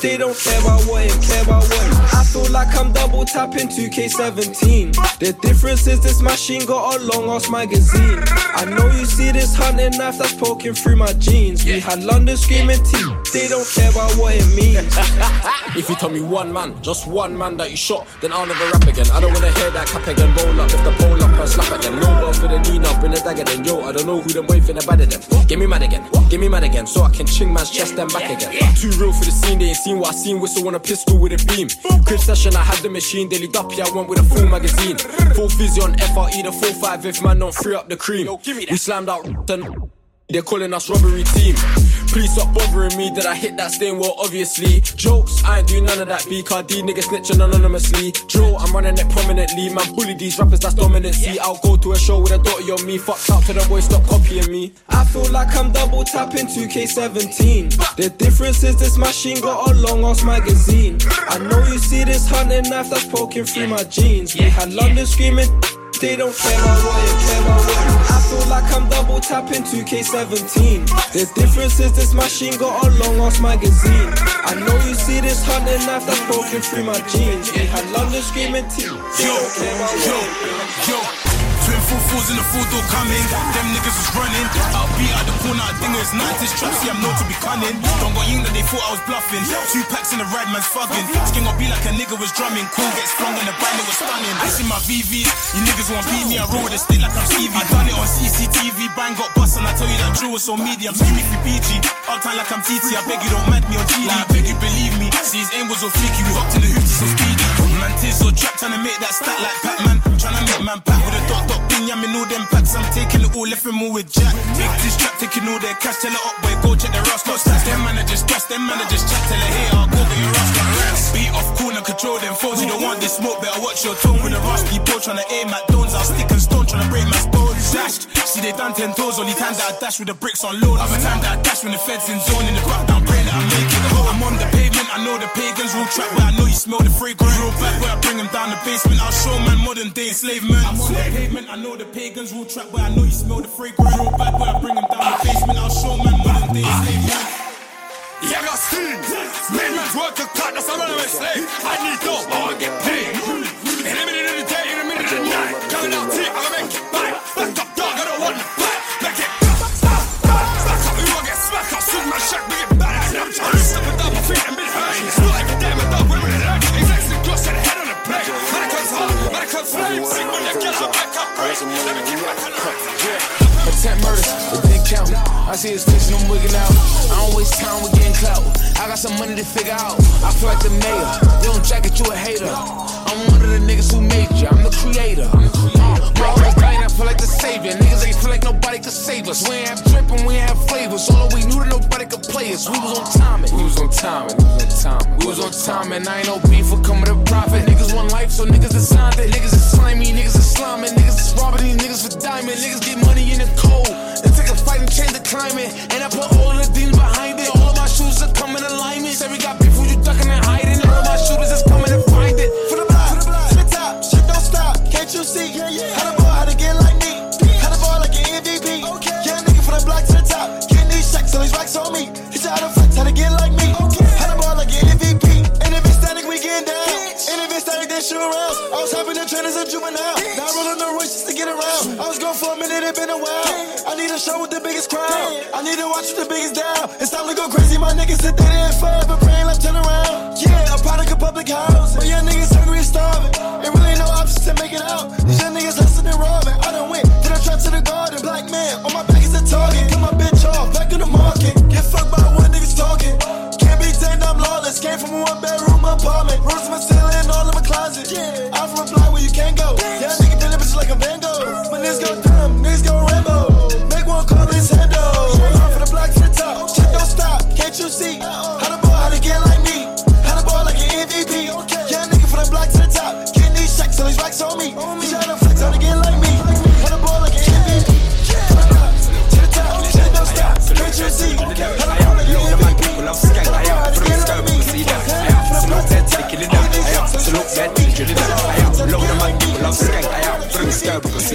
They don't care about what it, care about what it. I feel like I'm double tapping 2K17. The difference is this machine got a long ass magazine. I know you see this hunting knife that's poking through my jeans. We had London screaming team. They don't care about what it means. If you tell me one man, just one man that you shot, then I'll never rap again. I don't wanna hear that cap again, roll up. If the pole up and slap again, no more the a up bring a dagger then yo. I don't know who them boy finna bad them. Get me mad again, get me mad again, so I can ching man's chest and back again. Too real for the scene, they ain't seen what I seen. Whistle on a pistol with a beam. Crib session, I had the machine. Daily duppy, I went with a full magazine. Full fizzy on FRE, the full five if man don't free up the cream. We slammed out they're calling us robbery team. Please stop bothering me. Did I hit that stain? Well, obviously. Jokes, I ain't do none of that. B BKD niggas snitching anonymously. Joe, I'm running it prominently. Man, bully these rappers, that's dominancy. I'll go to a show with a daughter on me. Fuck out to the boys, stop copying me. I feel like I'm double tapping 2K17. The difference is this machine got a long ass magazine. I know you see this hunting knife that's poking through my jeans. We had London screaming. They don't care what you care about what I feel like I'm double tapping 2K17. The difference is this machine got a long ass magazine. I know you see this hunting knife that's broken through my jeans. We had London screaming team. About yo, yo. Full fours in the full door coming. Them niggas was running. I'll be at the corner, I think it's 90s trap. See, I'm known to be cunning. Don't got ying that they thought I was bluffing. Two packs in the ride, man's fucking. Skin gon' be like a nigga was drumming. Cool gets flung and the band it was stunning. I see my VVs. You niggas want beat me, I roll with a stick like I'm Stevie. I done it on CCTV. Bang got bust and I tell you that Drew was so medium. Skinny for PG. Uptown like I'm TT. I beg you don't mad me on TV. I beg you believe me. See his aim was so flicky. We hopped in the hoops, so speedy. Man, tis so trap trying to make that stat like Pac-Man. Trying to make man pack with a dot dot thing. Yamming all them packs. I'm taking it all, left him all with Jack. Big this trap, taking all their cash. Tell it up, boy, go check the rust. Not stats. Them managers trust, them managers chat. Tell it, hey, I'll go get your rust. Beat off corner, control them foes. You don't want this smoke, better watch your tone with a rusty bow. Trying to aim at dones. I'll stick and stone, trying to break my bones. Dashed. See, they done 10 toes. Only time that I dash with the bricks on load. Other time that I dash when the feds in zone. In the crowd, down, praying that I make it home. I'm on the pavement, I know the pagans rule track, but I know you smell the fragrance. Real back where I bring them down the basement. I'll show man modern day enslavement. I'm on the pavement, I know the pagans rule track, but I know you smell the fragrance. Real back where I bring them down the basement. I'll show man modern day enslavement. Yeah, got steam. Made man's work to cut, that's a runaway slave. I need dope, I wanna get paid. In a minute of the day, in a minute of the night. Coming out here, I'm gonna make it back. Back up, dog, I don't want to fight. Make it Attempt murders, it didn't count. I see his face and I'm wigging out. I don't waste time with getting clout. I got some money to figure out. I feel like the mayor. You don't jacket, you a hater. I'm one of the niggas who made you. I'm the creator. Uh, my feel like the savior. Niggas ain't feel like nobody could save us. We ain't have drip and we ain't have flavors. Although we knew that nobody could play us. We was on timing. We was on timing. We was on timing. We was on. I ain't no beef for coming to profit. Niggas want life, so niggas designed it. Niggas is slimy. Niggas is sliming. Niggas is robbing these niggas for diamond. Niggas get money in the cold. And take a fight and change the climate. And I put all of the demons behind it. All of my shoes are coming in alignment. Say we got checks, all these racks on me. He said how to flex, how to get like me. How the boy like an MVP? And if it's static, we getting down. And if it's static, then shoot around. I was having the train as a juvenile. Now I rolling the royce just to get around. I was gone for a minute, it been a while. I need a show with the biggest crowd. I need to watch with the biggest down. It's time to go crazy, my niggas sit there and forever praying like turn around. Yeah, a product of public house. But young niggas hungry and starving. Ain't really no options to make it out. These young niggas hustling and robbing. I done went to the trap to the garden. Black man, on my back is a target. From one bedroom apartment. Rooms in my ceiling, all in my closet. I'm from a block where you can't go. Yeah, nigga feeling bitches like a Van Gogh. My niggas go dumb, niggas go Rambo. Make one call his head though. I'm from the block to the top. Shit don't stop, can't you see? How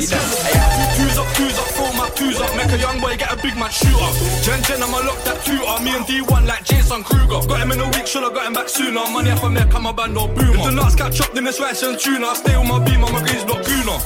Fuse up, fuse up, my twos up, make a young boy get a big man shoot up. Gen Gen, I'ma lock that two up. Me and D1 like Jason Kruger. Got him in a week, should've got him back sooner. Money off a make, I'm a band or boomer. If the nuts catch up, then it's rice and tuna. I stay with my beam, I'm a greens block gooner.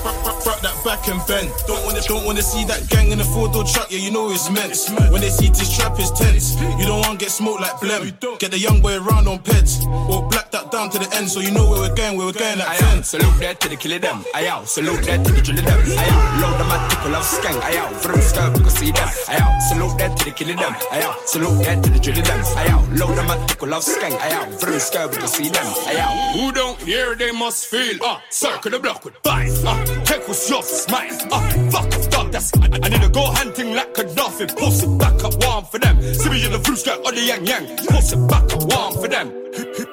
Front that back and bend. Don't wanna, don't wanna see that gang in the four door truck. Yeah, you know it's meant. When they see this trap is tense. You don't wanna get smoked like Blem. Get the young boy around on peds. Or black that down to the end, so you know where we're going. Where we're going like Ayow, salute that to the killer them. Ayow, salute that to the drill them. Ayow, load them at tickle of skank. Ayow, vroom skirt, we can see them. Ayow, salute that to the killer them. Ayow, salute that to the drill them. Ayow, load them at tickle of skank. Ayow, vroom skirt, we can see them. Ayow, Who don't hear they must feel. Ah, circle the block with vibes. Ah, take what's yours, smile. Ah, fuck off, dog. That's I, I need to go hunting like Gaddafi. Post it back up, warm for them. See me in the fruit skirt or the yang yang. Post it back up, warm for them.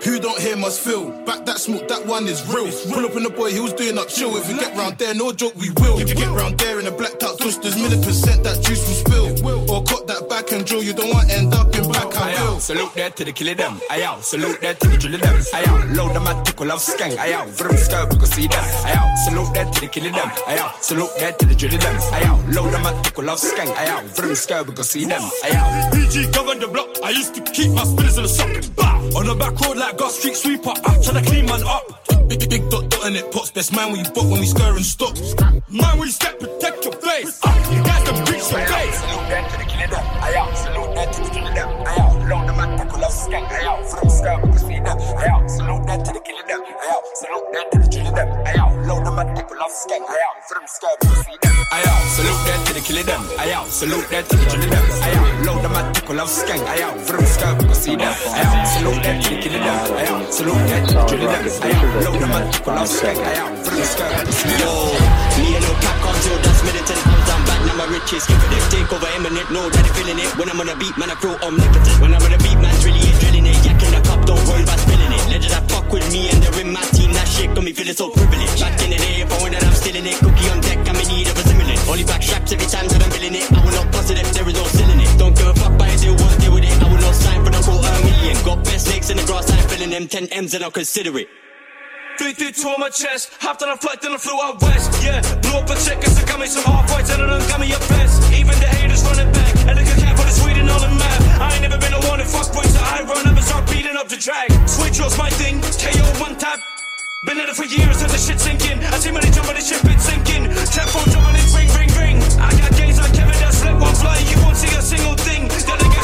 Who don't hear must feel. Back that smoke, that one is real. Pull up in the boy, he was doing up chill. If we get round there, no joke, we will. If you get round there in a blacked out tush, there's million percent that juice will spill. Or cut that back and drill, you don't want to end up in black, I will. salute that to the killer them. Ayow, salute that to the drill them. Ayow, load them at tickle of skank. Ayow, vroom skirt, we can see them. Ayow, salute that to the killer them. Ayow, salute that to the drill them. Ayow, load them at tickle of skank. Ayow, vroom skirt, we can see them. Ayow. BG gang on the block. I used to keep my spinners in the socket. Bah! On the back road like Gus Street sweeper. I try to clean man up. Big, big, dot dot in it, pots. Best man when you bought when we scur and stop. Man, we step, protect your face. You guys can preach your face. Salute that to the killer salute that to the killer load them tickle of skank. Ayow, vroom skirt, we can see them. Ayow, salute that to the killer them. Ayow, salute that to the drill them. Ayow, load them at tickle of skank. Vroom skirt, we can see them. Ayow, salute that to the killer them. Ayow, salute that to the drill them. Ayow, load them at tickle of skank. Vroom skirt, we can see them. Ayow, salute that to the killer them. Ayow, salute that to the drill them. Ayow, load them at tickle of skank. Vroom skirt, we can see them. Yo, Me and no cap control, that's militant. I'm my riches. Give it a take over imminent, no, that feeling it. When I'm on a beat, man, I feel omnipotent. When I'm on a beat, man's really ain't drilling it. Yak in the cup, don't worry about spilling it. Legend that fuck with me and they're in my team. That shit got me feeling so privileged. Back in the day, if I win, then I'm still in it. Cookie on deck, I'm in need of a stimulant. Only back straps every time that I'm feeling it. I will not bust it if there is no ceiling it. Don't give a fuck by a deal, won't deal with it. I will not sign for the quarter million. Got best snakes in the grass, I'm filling them 10 M's and I'll consider it. Three, three, two on my chest. Hopped on a flight, then I flew out west. Yeah, blew up a check, cause I got me some hard fights, and I done got me a best. Even the haters running back. And look cat for the Sweden on the map. I ain't never been a wanted fuck boy, so I run up and start beating up the track. Switch was my thing, KO one tap. Been at it for years and the shit sinking. I see money jump on the ship, it's sinking. Telephone jumping, it's ring, ring, ring. I got gays like Kevin that slept one fly. You won't see a single thing. That nigga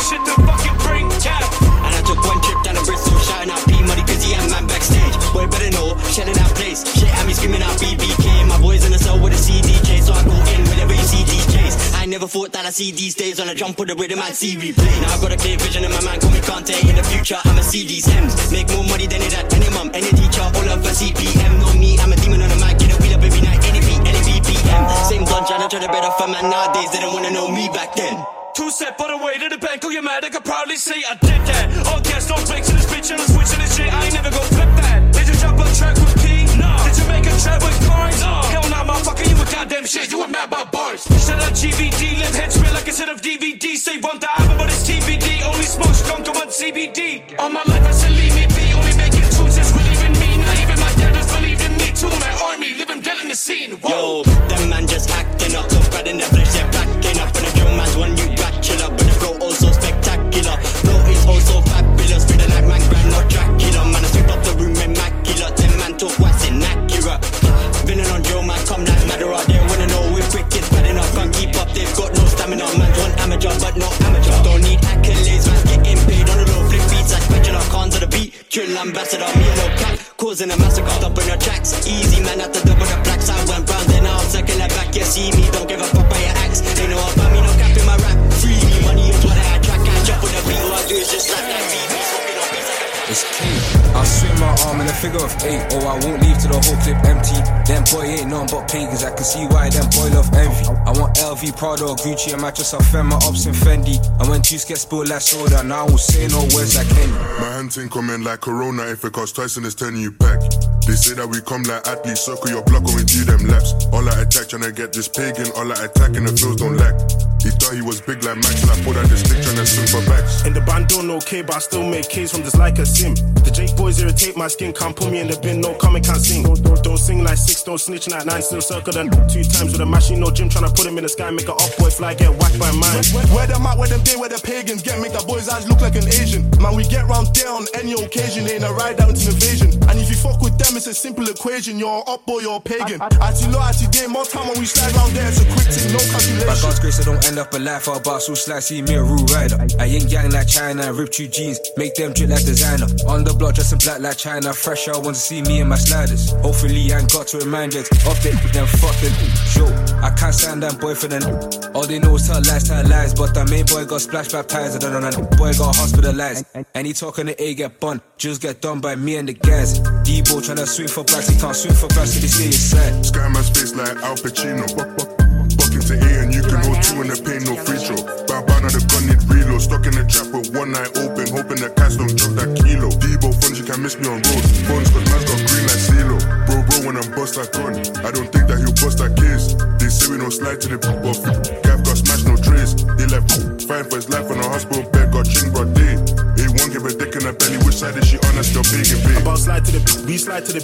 see these days on a jump with the rhythm and see replay. Now I got a clear vision in my mind, call me Conte. In the future, I'ma see these M's. Make more money than it at any mum, any teacher, all of us CPM. Know me, I'm a demon on the mic, get a wheel up every night, any beat, any BPM. Same gun, trying to try to better for man nowadays. They don't wanna know me back then. Two step on the way to the bank, oh you mad? I could proudly say I did that. All gas, no brakes in this bitch, and I'm switching this shit. I ain't never go flip goddamn shit. You a mad about bars. Shout out GVD, live head spit like a set of DVD. Say one the album, but it's TBD. Only smoke skunk and one CBD. All my life I said leave me be. Only making tunes, just believe in me. Not even my dad just believed in me too. My army, living dead in the scene. Whoa. Yo, but no amateur. Don't need accolades, man, getting paid on the low, flip beats like spatula, cons of the beat. Drill ambassador, me no cat, causing a massacre, stopping the tracks. Easy man, at the double the black side went brown, then I'm second like back. You see me, don't give a fuck by your axe. They know about me, no cap in my rap. Free me, money is what I attract. Catch up with the beat, all I do is just slap that on beats like a It's K. I'll swing my arm in a figure of eight, or I won't leave till the whole clip empty. Them boy ain't nothing but pagans, I can see why them boy love envy. I want LV, Prada, or Gucci, and match us up, my ops and Fendi. And when juice get spilled like soda, now I will say no words like Kenny. My hand thing coming like Corona. If it costs twice and it's turning you back. They say that we come like athletes, circle your block when we do them laps. All I attack, tryna get this pagan, all I attack and the feels don't lack. He thought he was big like Max, and I pulled out the stick tryna swing for backs. In the band don't okay, but I still make K's from this like a sim. The Jake boys irritate my skin, can't put me in the bin, no comment, can't sing. Don't, don't, don't sing like six, don't snitch like nine, still circle them two times with a machine, no gym, tryna put him in the sky, make a up boy fly, get whacked by mine. Where, where them at, where them day, where the pagans get, make that boy's eyes look like an Asian. Man, we get round there on any occasion, ain't a ride out into invasion. And if you fuck with them, it's a simple equation, you're up boy, you're pagan. Ati low, ati day, more time when we slide round there, it's a quick thing, no By calculation. God's grace, I don't end up a life or boss who slice, see me a rude rider. I ain't gang like China, rip you jeans, make them drip like designer. On the block, dressing black like China, fresh, I want to see me in my sliders. Hopefully, I ain't got to remind you, up it, then fuck it. Yo, I can't stand that boy for them. All they know is tell lies, tell lies, but that main boy got splash baptized, I don't know, that boy got hospitalized. And he talking to A get bun, just get done by me and the guys. Debo tryna swing for backs, he can't swing for backs, so they say it's sad. Sky my space like Al Pacino. Into A and you can hold two in the pain, no free throw. Bow bow, now the gun need reload. Stuck in the trap with one eye open, hoping the cats don't drop that kilo. Debo funds, you can miss me on road. Phones, cause man's got green like CeeLo. Bro, bro, when I'm bust that gun, I don't think that he'll bust that case. They say we don't slide to the poop off. Gav got smashed, no trace. They left fine for his life on a hospital bed, got ching broad day. A1 give a which side is she on? That's still big and big. About slide to the we slide to the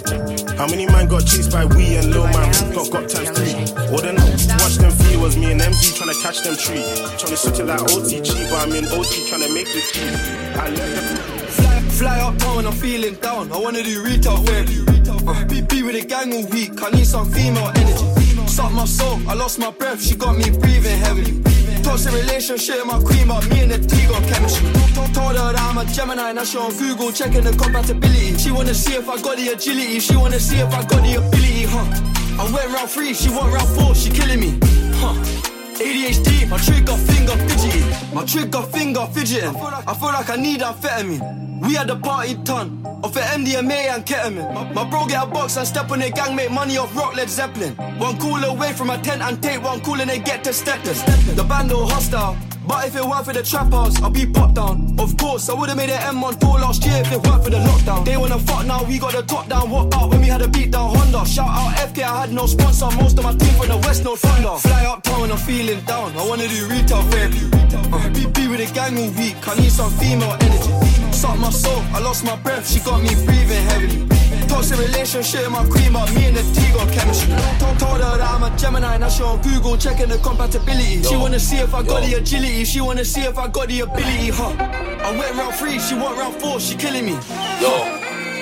How many man got chased by we and Lil Man? Got got times three. Or then watch them flee was me and MZ trying to catch them tree. Trying to switch it like OT cheap, but I'm in OT trying to make this cheap. I left them. Fly, fly uptown when I'm feeling down. I wanna do retail therapy. Uh, be, be with the gang all week. I need some female energy. Suck my soul, I lost my breath. She got me breathing heavily. Toxic relationship, my queen, but me and the T got chemistry. Told, told her that I'm a Gemini, now she on Google checking the compatibility. She wanna see if I got the agility. She wanna see if I got the ability, huh? I went round three, she went round four, she killing me, huh? ADHD, my trigger finger fidgety. My trigger finger fidgeting. I feel like I need amphetamine. We had the party ton of the MDMA and ketamine. My, bro get a box and step on the gang, make money off rock Led Zeppelin. One call away from a tent and take one call and they get to Stepton. The band all hostile. But if it weren't for the trap house, I'd be popped down. Of course, I would've made an M1 tour last year if it weren't for the lockdown. They wanna fuck now, we got the top down. What out when we had a beat down Honda? Shout out FK, I had no sponsor. Most of my team from the West, no thunder. Fly uptown I'm feeling down. I wanna do retail therapy. Uh, be, be with the gang all week. I need some female energy. Suck my soul, I lost my breath. She got me breathing heavily. Toxic relationship, my queen, but me and the T got chemistry. Told, told her that I'm a Gemini, now she on Google checking the compatibility. She wanna see if I got the agility, she wanna see if I got the ability, huh? I went round three, she went round four, she killing me. Yo,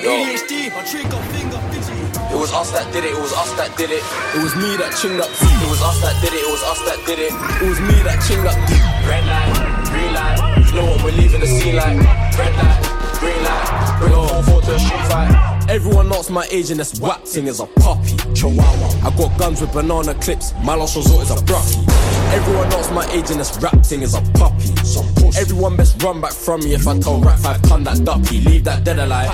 yo. ADHD, my trigger finger fidgety. It was us that did it, it was us that did it. It was me that chinged up. It was us that did it, it was us that did it. It was me that chinged up. Red light, green light. You know what, we're leaving the scene like. Red light, green light. Bring a phone for to a street fight. Everyone knows my age and this whack thing is a puppy. Chihuahua. I got guns with banana clips. My last resort is a brucky. Everyone knows my age and this rap thing is a puppy. Everyone best run back from me if I tell rap five ton that ducky. Leave that dead alive.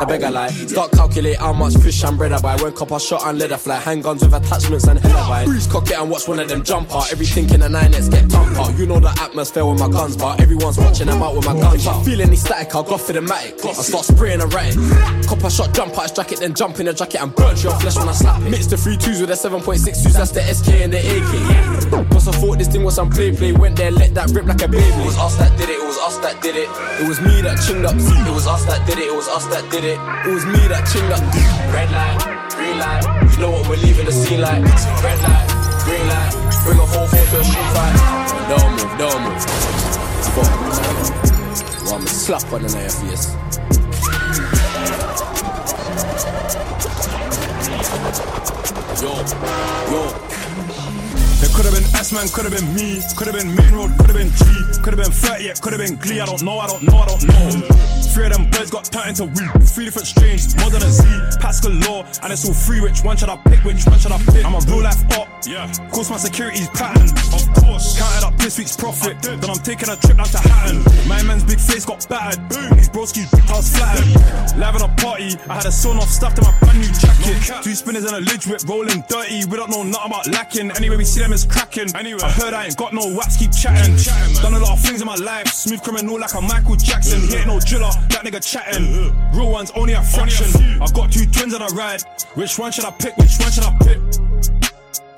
I beg a lie. Start calculate how much fish and bread I buy. When copper shot and leather fly. Handguns with attachments and hell I buy. Cock it and watch one of them jump out. Everything in the nine let's get dump out. You know the atmosphere with my guns bar. Everyone's watching I'm out with my guns. Feeling any static, I'll go for the matic. I start spraying and writing. Copper shot jump out his jacket, then jump in the jacket and burn your flesh when I slap it. Mix the three twos with the 7.62s, that's the SK and the AK. Cause I thought this thing was some play play. Went there, let that rip like a baby. It was us that did it, it was us that did it. It was me that chinged up. It was us that did it, it was us that did it. It was me that chinged up. Red light, green light. You know what we're leaving the scene like. Red light, green light. Bring a whole phone to a street fight. Don't move, don't move. Fuck. Well, I'm a slap on the your face. Yo, yo. It could have been S man, could have been me, could have been main road, could have been G, could have been 30, it could have been Glee. I don't know, I don't know, I don't know. Three of them boys got turned into weed. Three different strains, more than a Z, Pascal law, and it's all free. Which one should I pick? Which one should I pick? I'm a real life op. Yeah. Course, my security's pattern. Of course. Counted up this week's profit. Then I'm taking a trip down to Hatton. My man's big face got battered. Boom. His broski's I was flattered. Live at a party, I had a sawn off stuffed in my brand new jacket. Two spinners and a lidge whip rolling dirty. We don't know nothing about lacking. Anyway, we see them as cracking. Anyway, I heard I ain't got no wax, keep chatting. Done a lot of things in my life, smooth criminal like a Michael Jackson. He ain't no driller, that nigga chatting. Real ones only a fraction. I got two twins on a ride. Which one should I pick? Which one should I pick?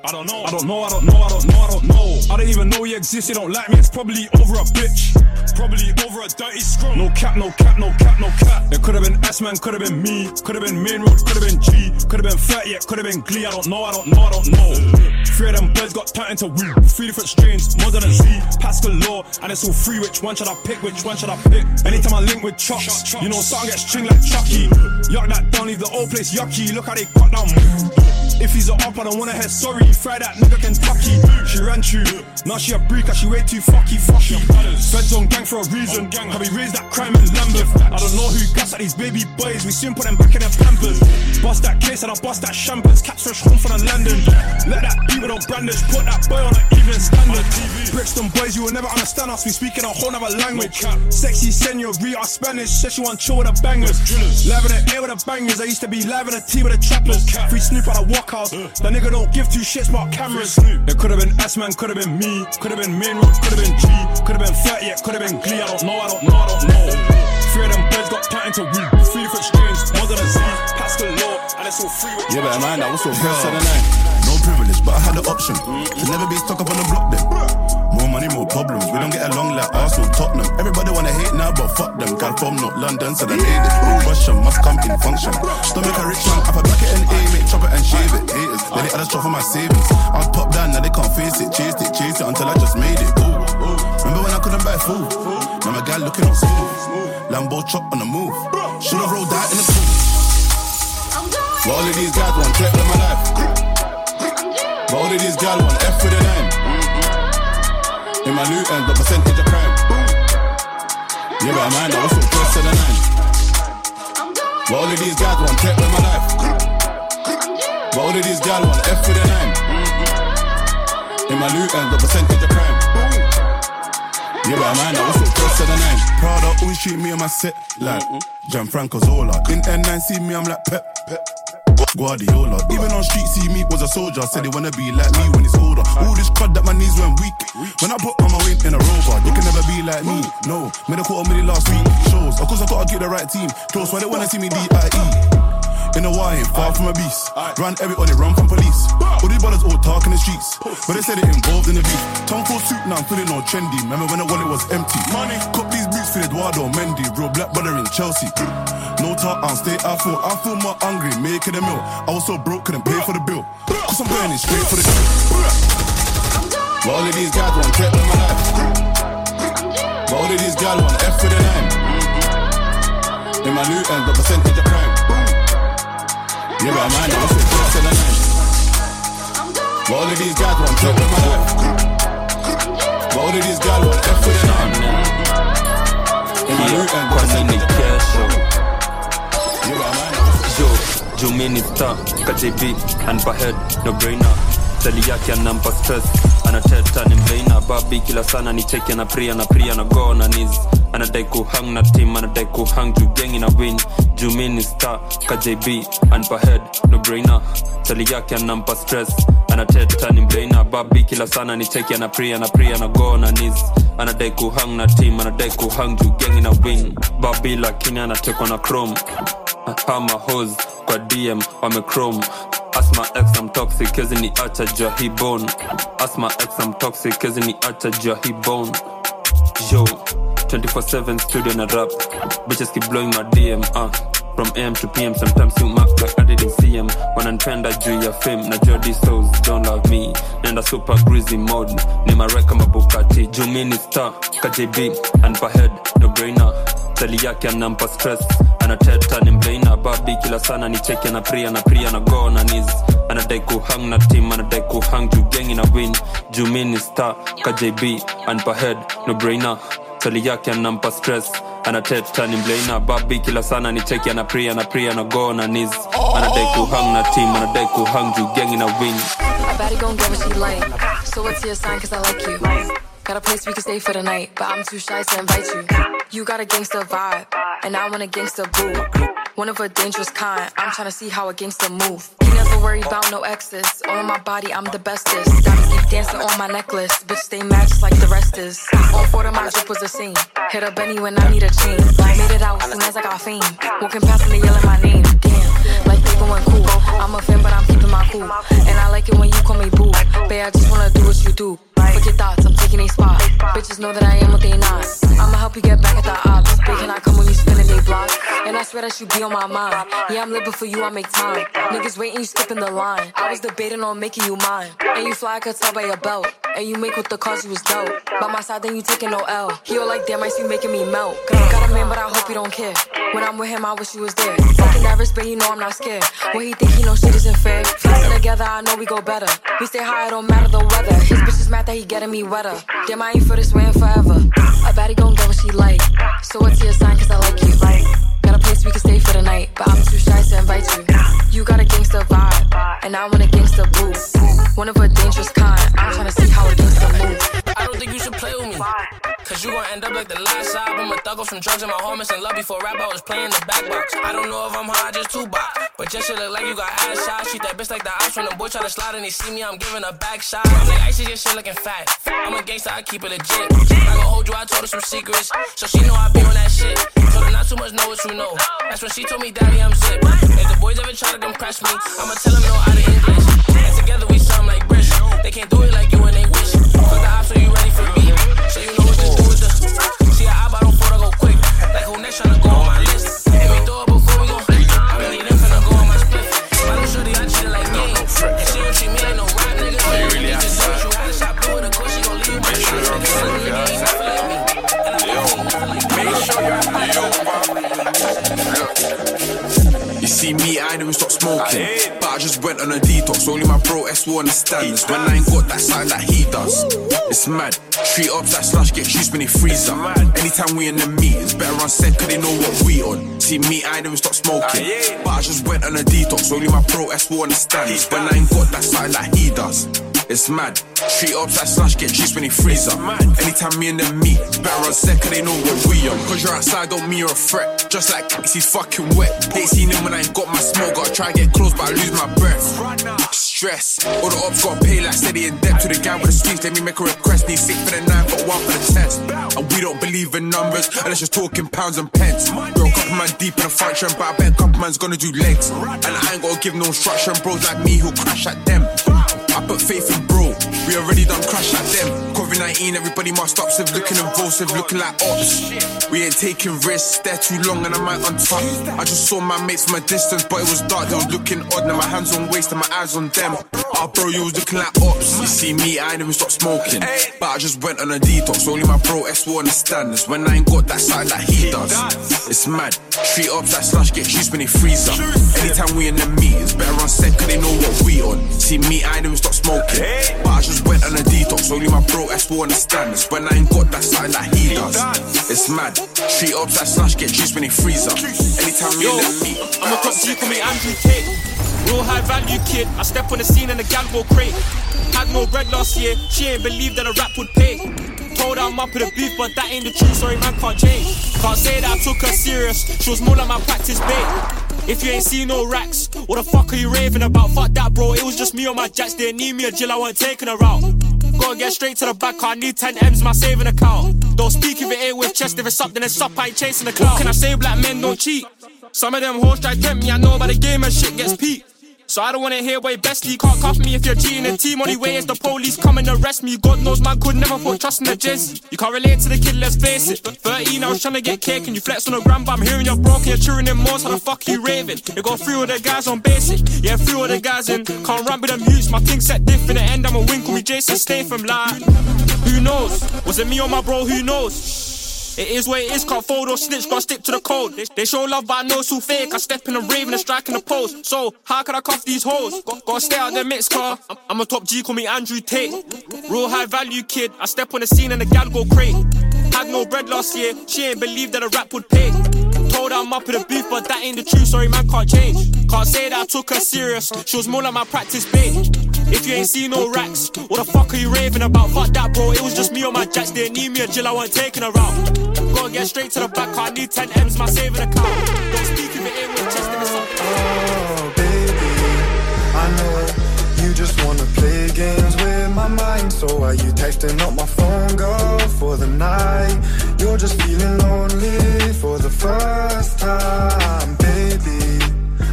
I don't know. I don't know. I don't know. I don't know. I don't know. I don't even know you exist. You don't like me. It's probably over a bitch. Probably over a dirty scrum. No cap. No cap. No cap. No cap. It could have been S man. Could have been me. Could have been main road. Could have been G. Could have been 30. It could have been Glee. I don't know. I don't know. I don't know. Three of them birds got turned into weed. Three different strains. Modern and Z. Pascal law. And it's all free. Which one should I pick? Which one should I pick? Anytime I link with chops, you know something gets string like Chucky. Yuck that down. Leave the old place yucky. Look how they cut down. If he's a up, I don't wanna hear sorry. Fry that nigga Kentucky. She ran through. Now she a break, cause she way too fucky, fucky. Feds on gang for a reason. Can we raised that crime in Lambeth? I don't know who gas at these baby boys. We soon put them back in their pampers. Bust that case and I bust that champers. Caps fresh home from the London. Let that be with no brandish. Put that boy on an even standard. Brixton boys, you will never understand us. We speak in a whole nother language. Sexy senorita Spanish. Says she want chill with the bangers. Live in the air with the bangers. I used to be live in the T with the trappers. Free Snoop out of walk house. That nigga don't give two shits about cameras. It could have been S man, could have been me, could have been main road, could have been G, could have been 30, it could have been Glee. I don't know, I don't know, I don't know. Three of them birds got turned into weed. Three different strains, modern and Z, Pascal law, and it's all free. Yeah, but man, that was so first of the night. No privilege, but I had the option to never be stuck up on the block then. More problems. We don't get along like Arsenal, Tottenham. Everybody wanna hate now, but fuck them. Gal from not London, so they made it. Big Russian must come in function. Stomach a rich man, if I back it and aim it, chop it and shave it. Haters, then they a straw for my savings. I was popped down, now they can't face it. Chased it, chased it until I just made it. Ooh. Remember when I couldn't buy food? Now my guy looking all smooth. Lambo chop on the move. Should've rolled out in the school. But all of these guys want check with my life. But all of these guys want F with the nine. In my new end, the percentage of crime. Yeah, but man, I was so close to the nine. But all of these guys want check with my life. But all of these guys want F with the nine. In my new end, the percentage of crime. Yeah, but man, I was so close to the nine. Prada always treat me on my set like Gianfranco Zola. In N9 see me, I'm like Pep. Pep. Guardiola. Even on street, see me was a soldier. Said they wanna be like me when it's older. All this crud that my knees went weak. When I put on my weight in a rover, you can never be like me. No, made a quarter million last week. Shows, of course I gotta get the right team. Close, why they wanna see me D.I.E. In the wine, far from a beast. Run everybody, run from police. All these brothers all talk in the streets. But they said it involved in the beef. Tom full suit, now I'm feeling all trendy. Remember when the wallet was empty? Money. Cop these boots for Eduardo Mendy. Real black brother in Chelsea. No talk, I'll stay. I feel, I feel more hungry, making a meal. I was so broke, couldn't pay for the bill. Cause I'm burning straight for the kill. But all of these guys want check with my life. But all of these guys want F with the nine. In my new end, the percentage of crime. Yeah, but man, I was so close to the nine. But all of these guys want check with my life. But all of these guys want F with the nine. In my new end, the percentage of crime. Minister, KJB, and Bahead, no brainer. Tali yake anampa stress, anateta ni mbeina babi kila sana ni cheki na pria na pria na go na nis anadai kuhang na tim anadai kuhang juu gengi na win juminista KJB and no. Tali yake anampa stress, anateta ni mbeina babi kila sana ni cheki na pria na pria na go na nis anadai kuhang na tim anadai kuhang juu gengi na win babi lakini anatekwa na chrome hama hos kwa dm wamechrome asma x am toxic kezi ni acha jua hi bone asma x am toxic kezi ni acha jua hi bone yo 24/7 studio na rap bitches keep blowing my dm uh. From AM to PM, sometimes you mark like I didn't see him. Wananipenda juu ya fame na jodi souls don't love me. Nenda super greasy mode, ni mareka mabukati. Juu mi ni star, KJB and Bahead, no brainer. Tali yake anampa stress, anateta ni mbeina. Babi kila sana ni cheki ana pria na go na knees. Anadai kuhang na team, anadai kuhang juu gengi na win. Juu mi ni star, KJB and Bahead, no brainer. Tali yake anampa stress anateta ni mleina babi kila sana ni cheki ana pria na go na knees anadai kuhang na team anadai kuhang juu gengi na win. So what's your sign? Cause I like you. Got a place we can stay for the night, but I'm too shy to invite you. You got a gangster vibe, and I want a gangster boo. one of a dangerous kind. I'm trying to see how a gangster move. He never worry about no exes. All on my body, I'm the bestest. Diamonds keep dancing on my necklace. Bitch, stay matched like the rest is. On four of my drip was the same. Hit a Benny when I need a chain. Made it out soon as I got fame. Walking past and they yelling my name. Damn, like they going. I'm a fan, but I'm keeping my cool. And I like it when you call me boo. Babe, I just wanna do what you do. Fuck your thoughts, I'm taking a spot. Bitches know that I am what they not. I'ma help you get back at the ops. Big can I come when you spinning they block? And I swear that you be on my mind. Yeah, I'm living for you, I make time. Niggas waiting, you skipping the line. I was debating on making you mine. And you fly, I could tell by your belt. And you make with the cause you was dope. By my side, then you taking no L. He all like, damn, I see you making me melt. Cause I Got a man, but I hope you don't care. When I'm with him, I wish you was there. Fucking nervous, but you know I'm not scared. When he think he know shit isn't fair. Flexing together, I know we go better. We stay high, it don't matter the weather. His bitch is mad that he getting me wetter. Damn, I ain't for this way in forever. A baddie gon' get what she like. So what's your sign, cause I like you. Like, got a place we can stay for the night, but I'm too shy to invite you. You got a gangster vibe, and I want a gangster boo. One of a dangerous kind. I'm trying to see how a gangster move. I don't think you should play with me. Cause you gon' end up like the last album. A thug off some drugs and my homies in love before rap. I was playing the back box. I don't know if I'm high, just two box. But just shit look like you got ass shots. Treat that bitch like the ops when the boy try to slide and they see me. I'm giving a back shot. I'm like icy, your shit looking fat. I'm a gangster, I keep it legit. I gon' hold you, I told her some secrets. So she know I be on that shit. Told her not too much, know what you know. That's when she told me, Daddy, I'm zip. If the boys ever try to impress me, I'ma tell them no out of English. And together we sound like British. They can't do it like you and they wish. Fuck the ops, so you ready for me? Like who next tryna go on my See me, I never stop smoking. But I just went on a detox. Only my bro S will understand this. When I ain't got that sign that he does. It's mad. Street ups that slush get juice when they freeze up. Anytime we in the meetings, better run set cause they know what we on. See me, I never stop smoking. But I just went on a detox. Only my bro S will understand this. When I ain't got that sign that he does. It's mad. Street ups that slush get juice when they freeze up. Anytime me and them meet, better set cause they know what we on. Cause you're outside, don't mean you're a threat. Just like X, he's fucking wet. They seen him when I ain't got my smoke. Gotta try and get close, but I lose my breath. Stress. All the ops got pay like steady in debt to the guy with the streets. Let me make a request. Need six for the nine, got one for the test. And we don't believe in numbers unless you're talking pounds and pence. A couple man deep in a function, but I bet couple man's gonna do legs. And I ain't gonna give no instruction. Bros like me who crash at them. I put faith in bro. We already done crash at them. COVID 19, everybody must stop. Civ looking civ looking like ops. We ain't taking risks, they're too long and I might untop. I just saw my mates from a distance, but it was dark, they was looking odd. Now my hands on waist and my eyes on them. Oh, bro, you was looking like ops. You see me, I ain't even stop smoking. But I just went on a detox. Only my bro S will understand this. When I ain't got that side like he does. It's mad. Street ups that slush get juice when they freeze up. Anytime we in the meetings, better run set cause they know what we on. See me, I ain't even stop smoking. But I just went on a detox. Only my bro S will understand this. When I ain't got that side like he does. It's mad. Street ups that slush get juice when they freeze up. Anytime we Yo, in the meetings. I'm a top G, call me Andrew Tate. Real high value kid, I step on the scene and the gal go crate. Had no bread last year, she ain't believe that a rap would pay. Told her I'm up in the booth, but that ain't the truth, sorry man, can't change. Can't say that I took her serious, she was more like my practice bait. If you ain't seen no racks, what the fuck are you raving about? Fuck that, bro. It was just me on my jacks. They need me a jill, I wasn't taking her out. Gotta get straight to the back, I need 10 M's, my saving account. Don't speak if it ain't with chest, if it's up, then it's up, I ain't chasing the clout. Can I say, black men don't cheat? Some of them hoes try tempt me, I know by the game and shit gets peaked. So I don't wanna hear way bestie can't cuff me if you're cheating the team. Only way is the police come and arrest me. God knows man could never put trust in the jizz. You can't relate to the kid, let's face it. 13, I was trying to get cake and you flex on the gram, but I'm hearing you're broken, you're cheering in more, how the fuck you raving? You got three of the guys on basic, yeah, three of the guys in. Can't run with them hoots, my thing set diff in the end, I'm a win, call me Jason Statham, like. Who knows? Was it me or my bro, who knows? It is what it is, can't fold or snitch, gotta stick to the code. They, show love, but I know it's all fake. I step in the rave and I strike in the post. So, how can I cuff these hoes? Got, gotta stay out of the mix, car. I'm, I'm a top G, call me Andrew Tate. Real high value kid, I step on the scene and the gal go crate. Had no bread last year, she ain't believe that a rap would pay. Told her I'm up in the booth, but that ain't the truth, sorry man, can't change. Can't say that I took her serious, she was more like my practice bait. If you ain't seen no racks, what the fuck are you raving about? Fuck that, bro. It was just me on my jacks. They need me a Jill, I wasn't taking her out. Gotta get straight to the back, I need 10 M's, my saving account. Don't speak if it ain't with chest, something. Oh, baby, I know you just wanna play games with my mind. So why you texting up my phone, girl, for the night? You're just feeling lonely for the first time, baby.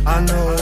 I know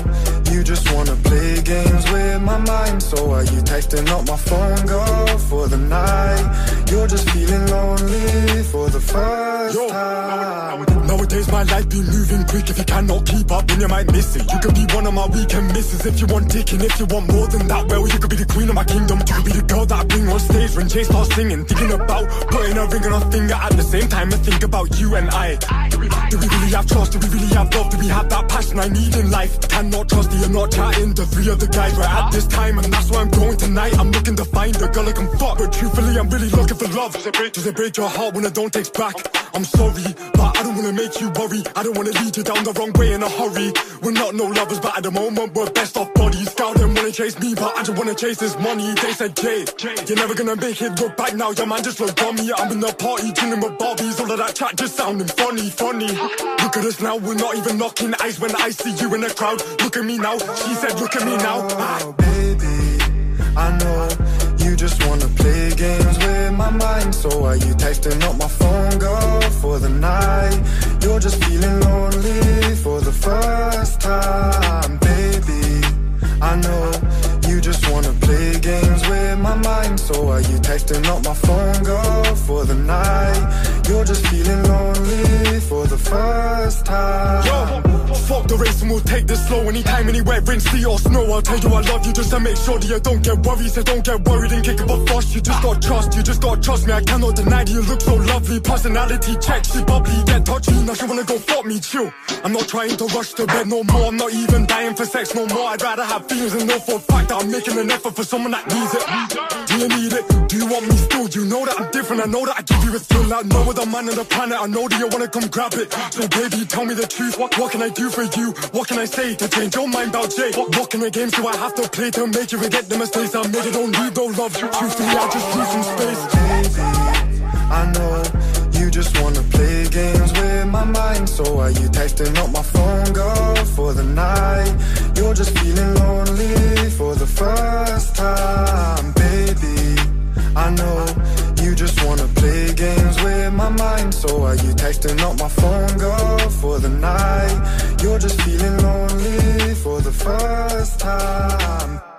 just wanna play games with my mind. So why you texting up my phone, girl, for the night? You're just feeling lonely for the first time. Nowadays my life be moving quick. If you cannot keep up then you might miss it. You could be one of my weekend misses If you want dick and if you want more than that Well you could be the queen of my kingdom. You could be the girl that I bring on stage When Jay starts singing. Thinking about putting a ring on her finger At the same time I think about you and I. Do we, really have trust? Do we really have love? Do we have that passion I need in life? Cannot trust that you're not chatting to three other guys Right at this time. And that's why I'm going tonight. I'm looking to find a girl I can fuck. But truthfully I'm really looking for love. Does it break, does it break your heart when I don't text back? I'm sorry, but I don't wanna make you worry. I don't wanna lead you down the wrong way in a hurry. We're not no lovers, but at the moment we're best off buddies Scout them wanna chase me, but I just wanna chase this money. They said, Jay, you're never gonna make it, look back now Your man just look dummy, I'm in the party chilling with Barbies. All of that chat just sounding funny, funny. Look at us now, we're not even knocking eyes When I see you in the crowd, look at me now. She said, look at me now. Ah. I know just wanna play games with my mind. So why you texting up my phone, girl, for the night? You're just feeling lonely for the first time, baby. I know you just wanna play games with my mind. So why you texting up my phone, girl, for the night? You're just feeling lonely for the first time. Yo, fuck the race and we'll take this slow. Anytime, anywhere, rain, sleet or snow I'll tell you I love you just to make sure that you don't get worried. So don't get worried and kick up a fuss. You just gotta trust, you just gotta trust me. I cannot deny that you look so lovely. Personality check, she bubbly, get touchy. Now she wanna go fuck me, chill. I'm not trying to rush to bed no more. I'm not even dying for sex no more. I'd rather have feelings and know for a fact That I'm making an effort for someone that needs it. Do you need it? Do you want me still? You know that I'm different? I know that I give you a thrill Like no other man on the planet I know that you wanna come grab it So baby, tell me the truth What, what can I do for you? What can I say to change your mind about Jay? What, what kind of games do I have to play to make you forget the mistakes I made? I don't need no love Truthfully, I just need some space Baby, I know you just wanna play games with my mind. So why you texting up my phone, girl, for the night? You're just feeling lonely for the first time, baby. I know you just wanna play games with my mind. So are you texting up my phone, girl, for the night? You're just feeling lonely for the first time.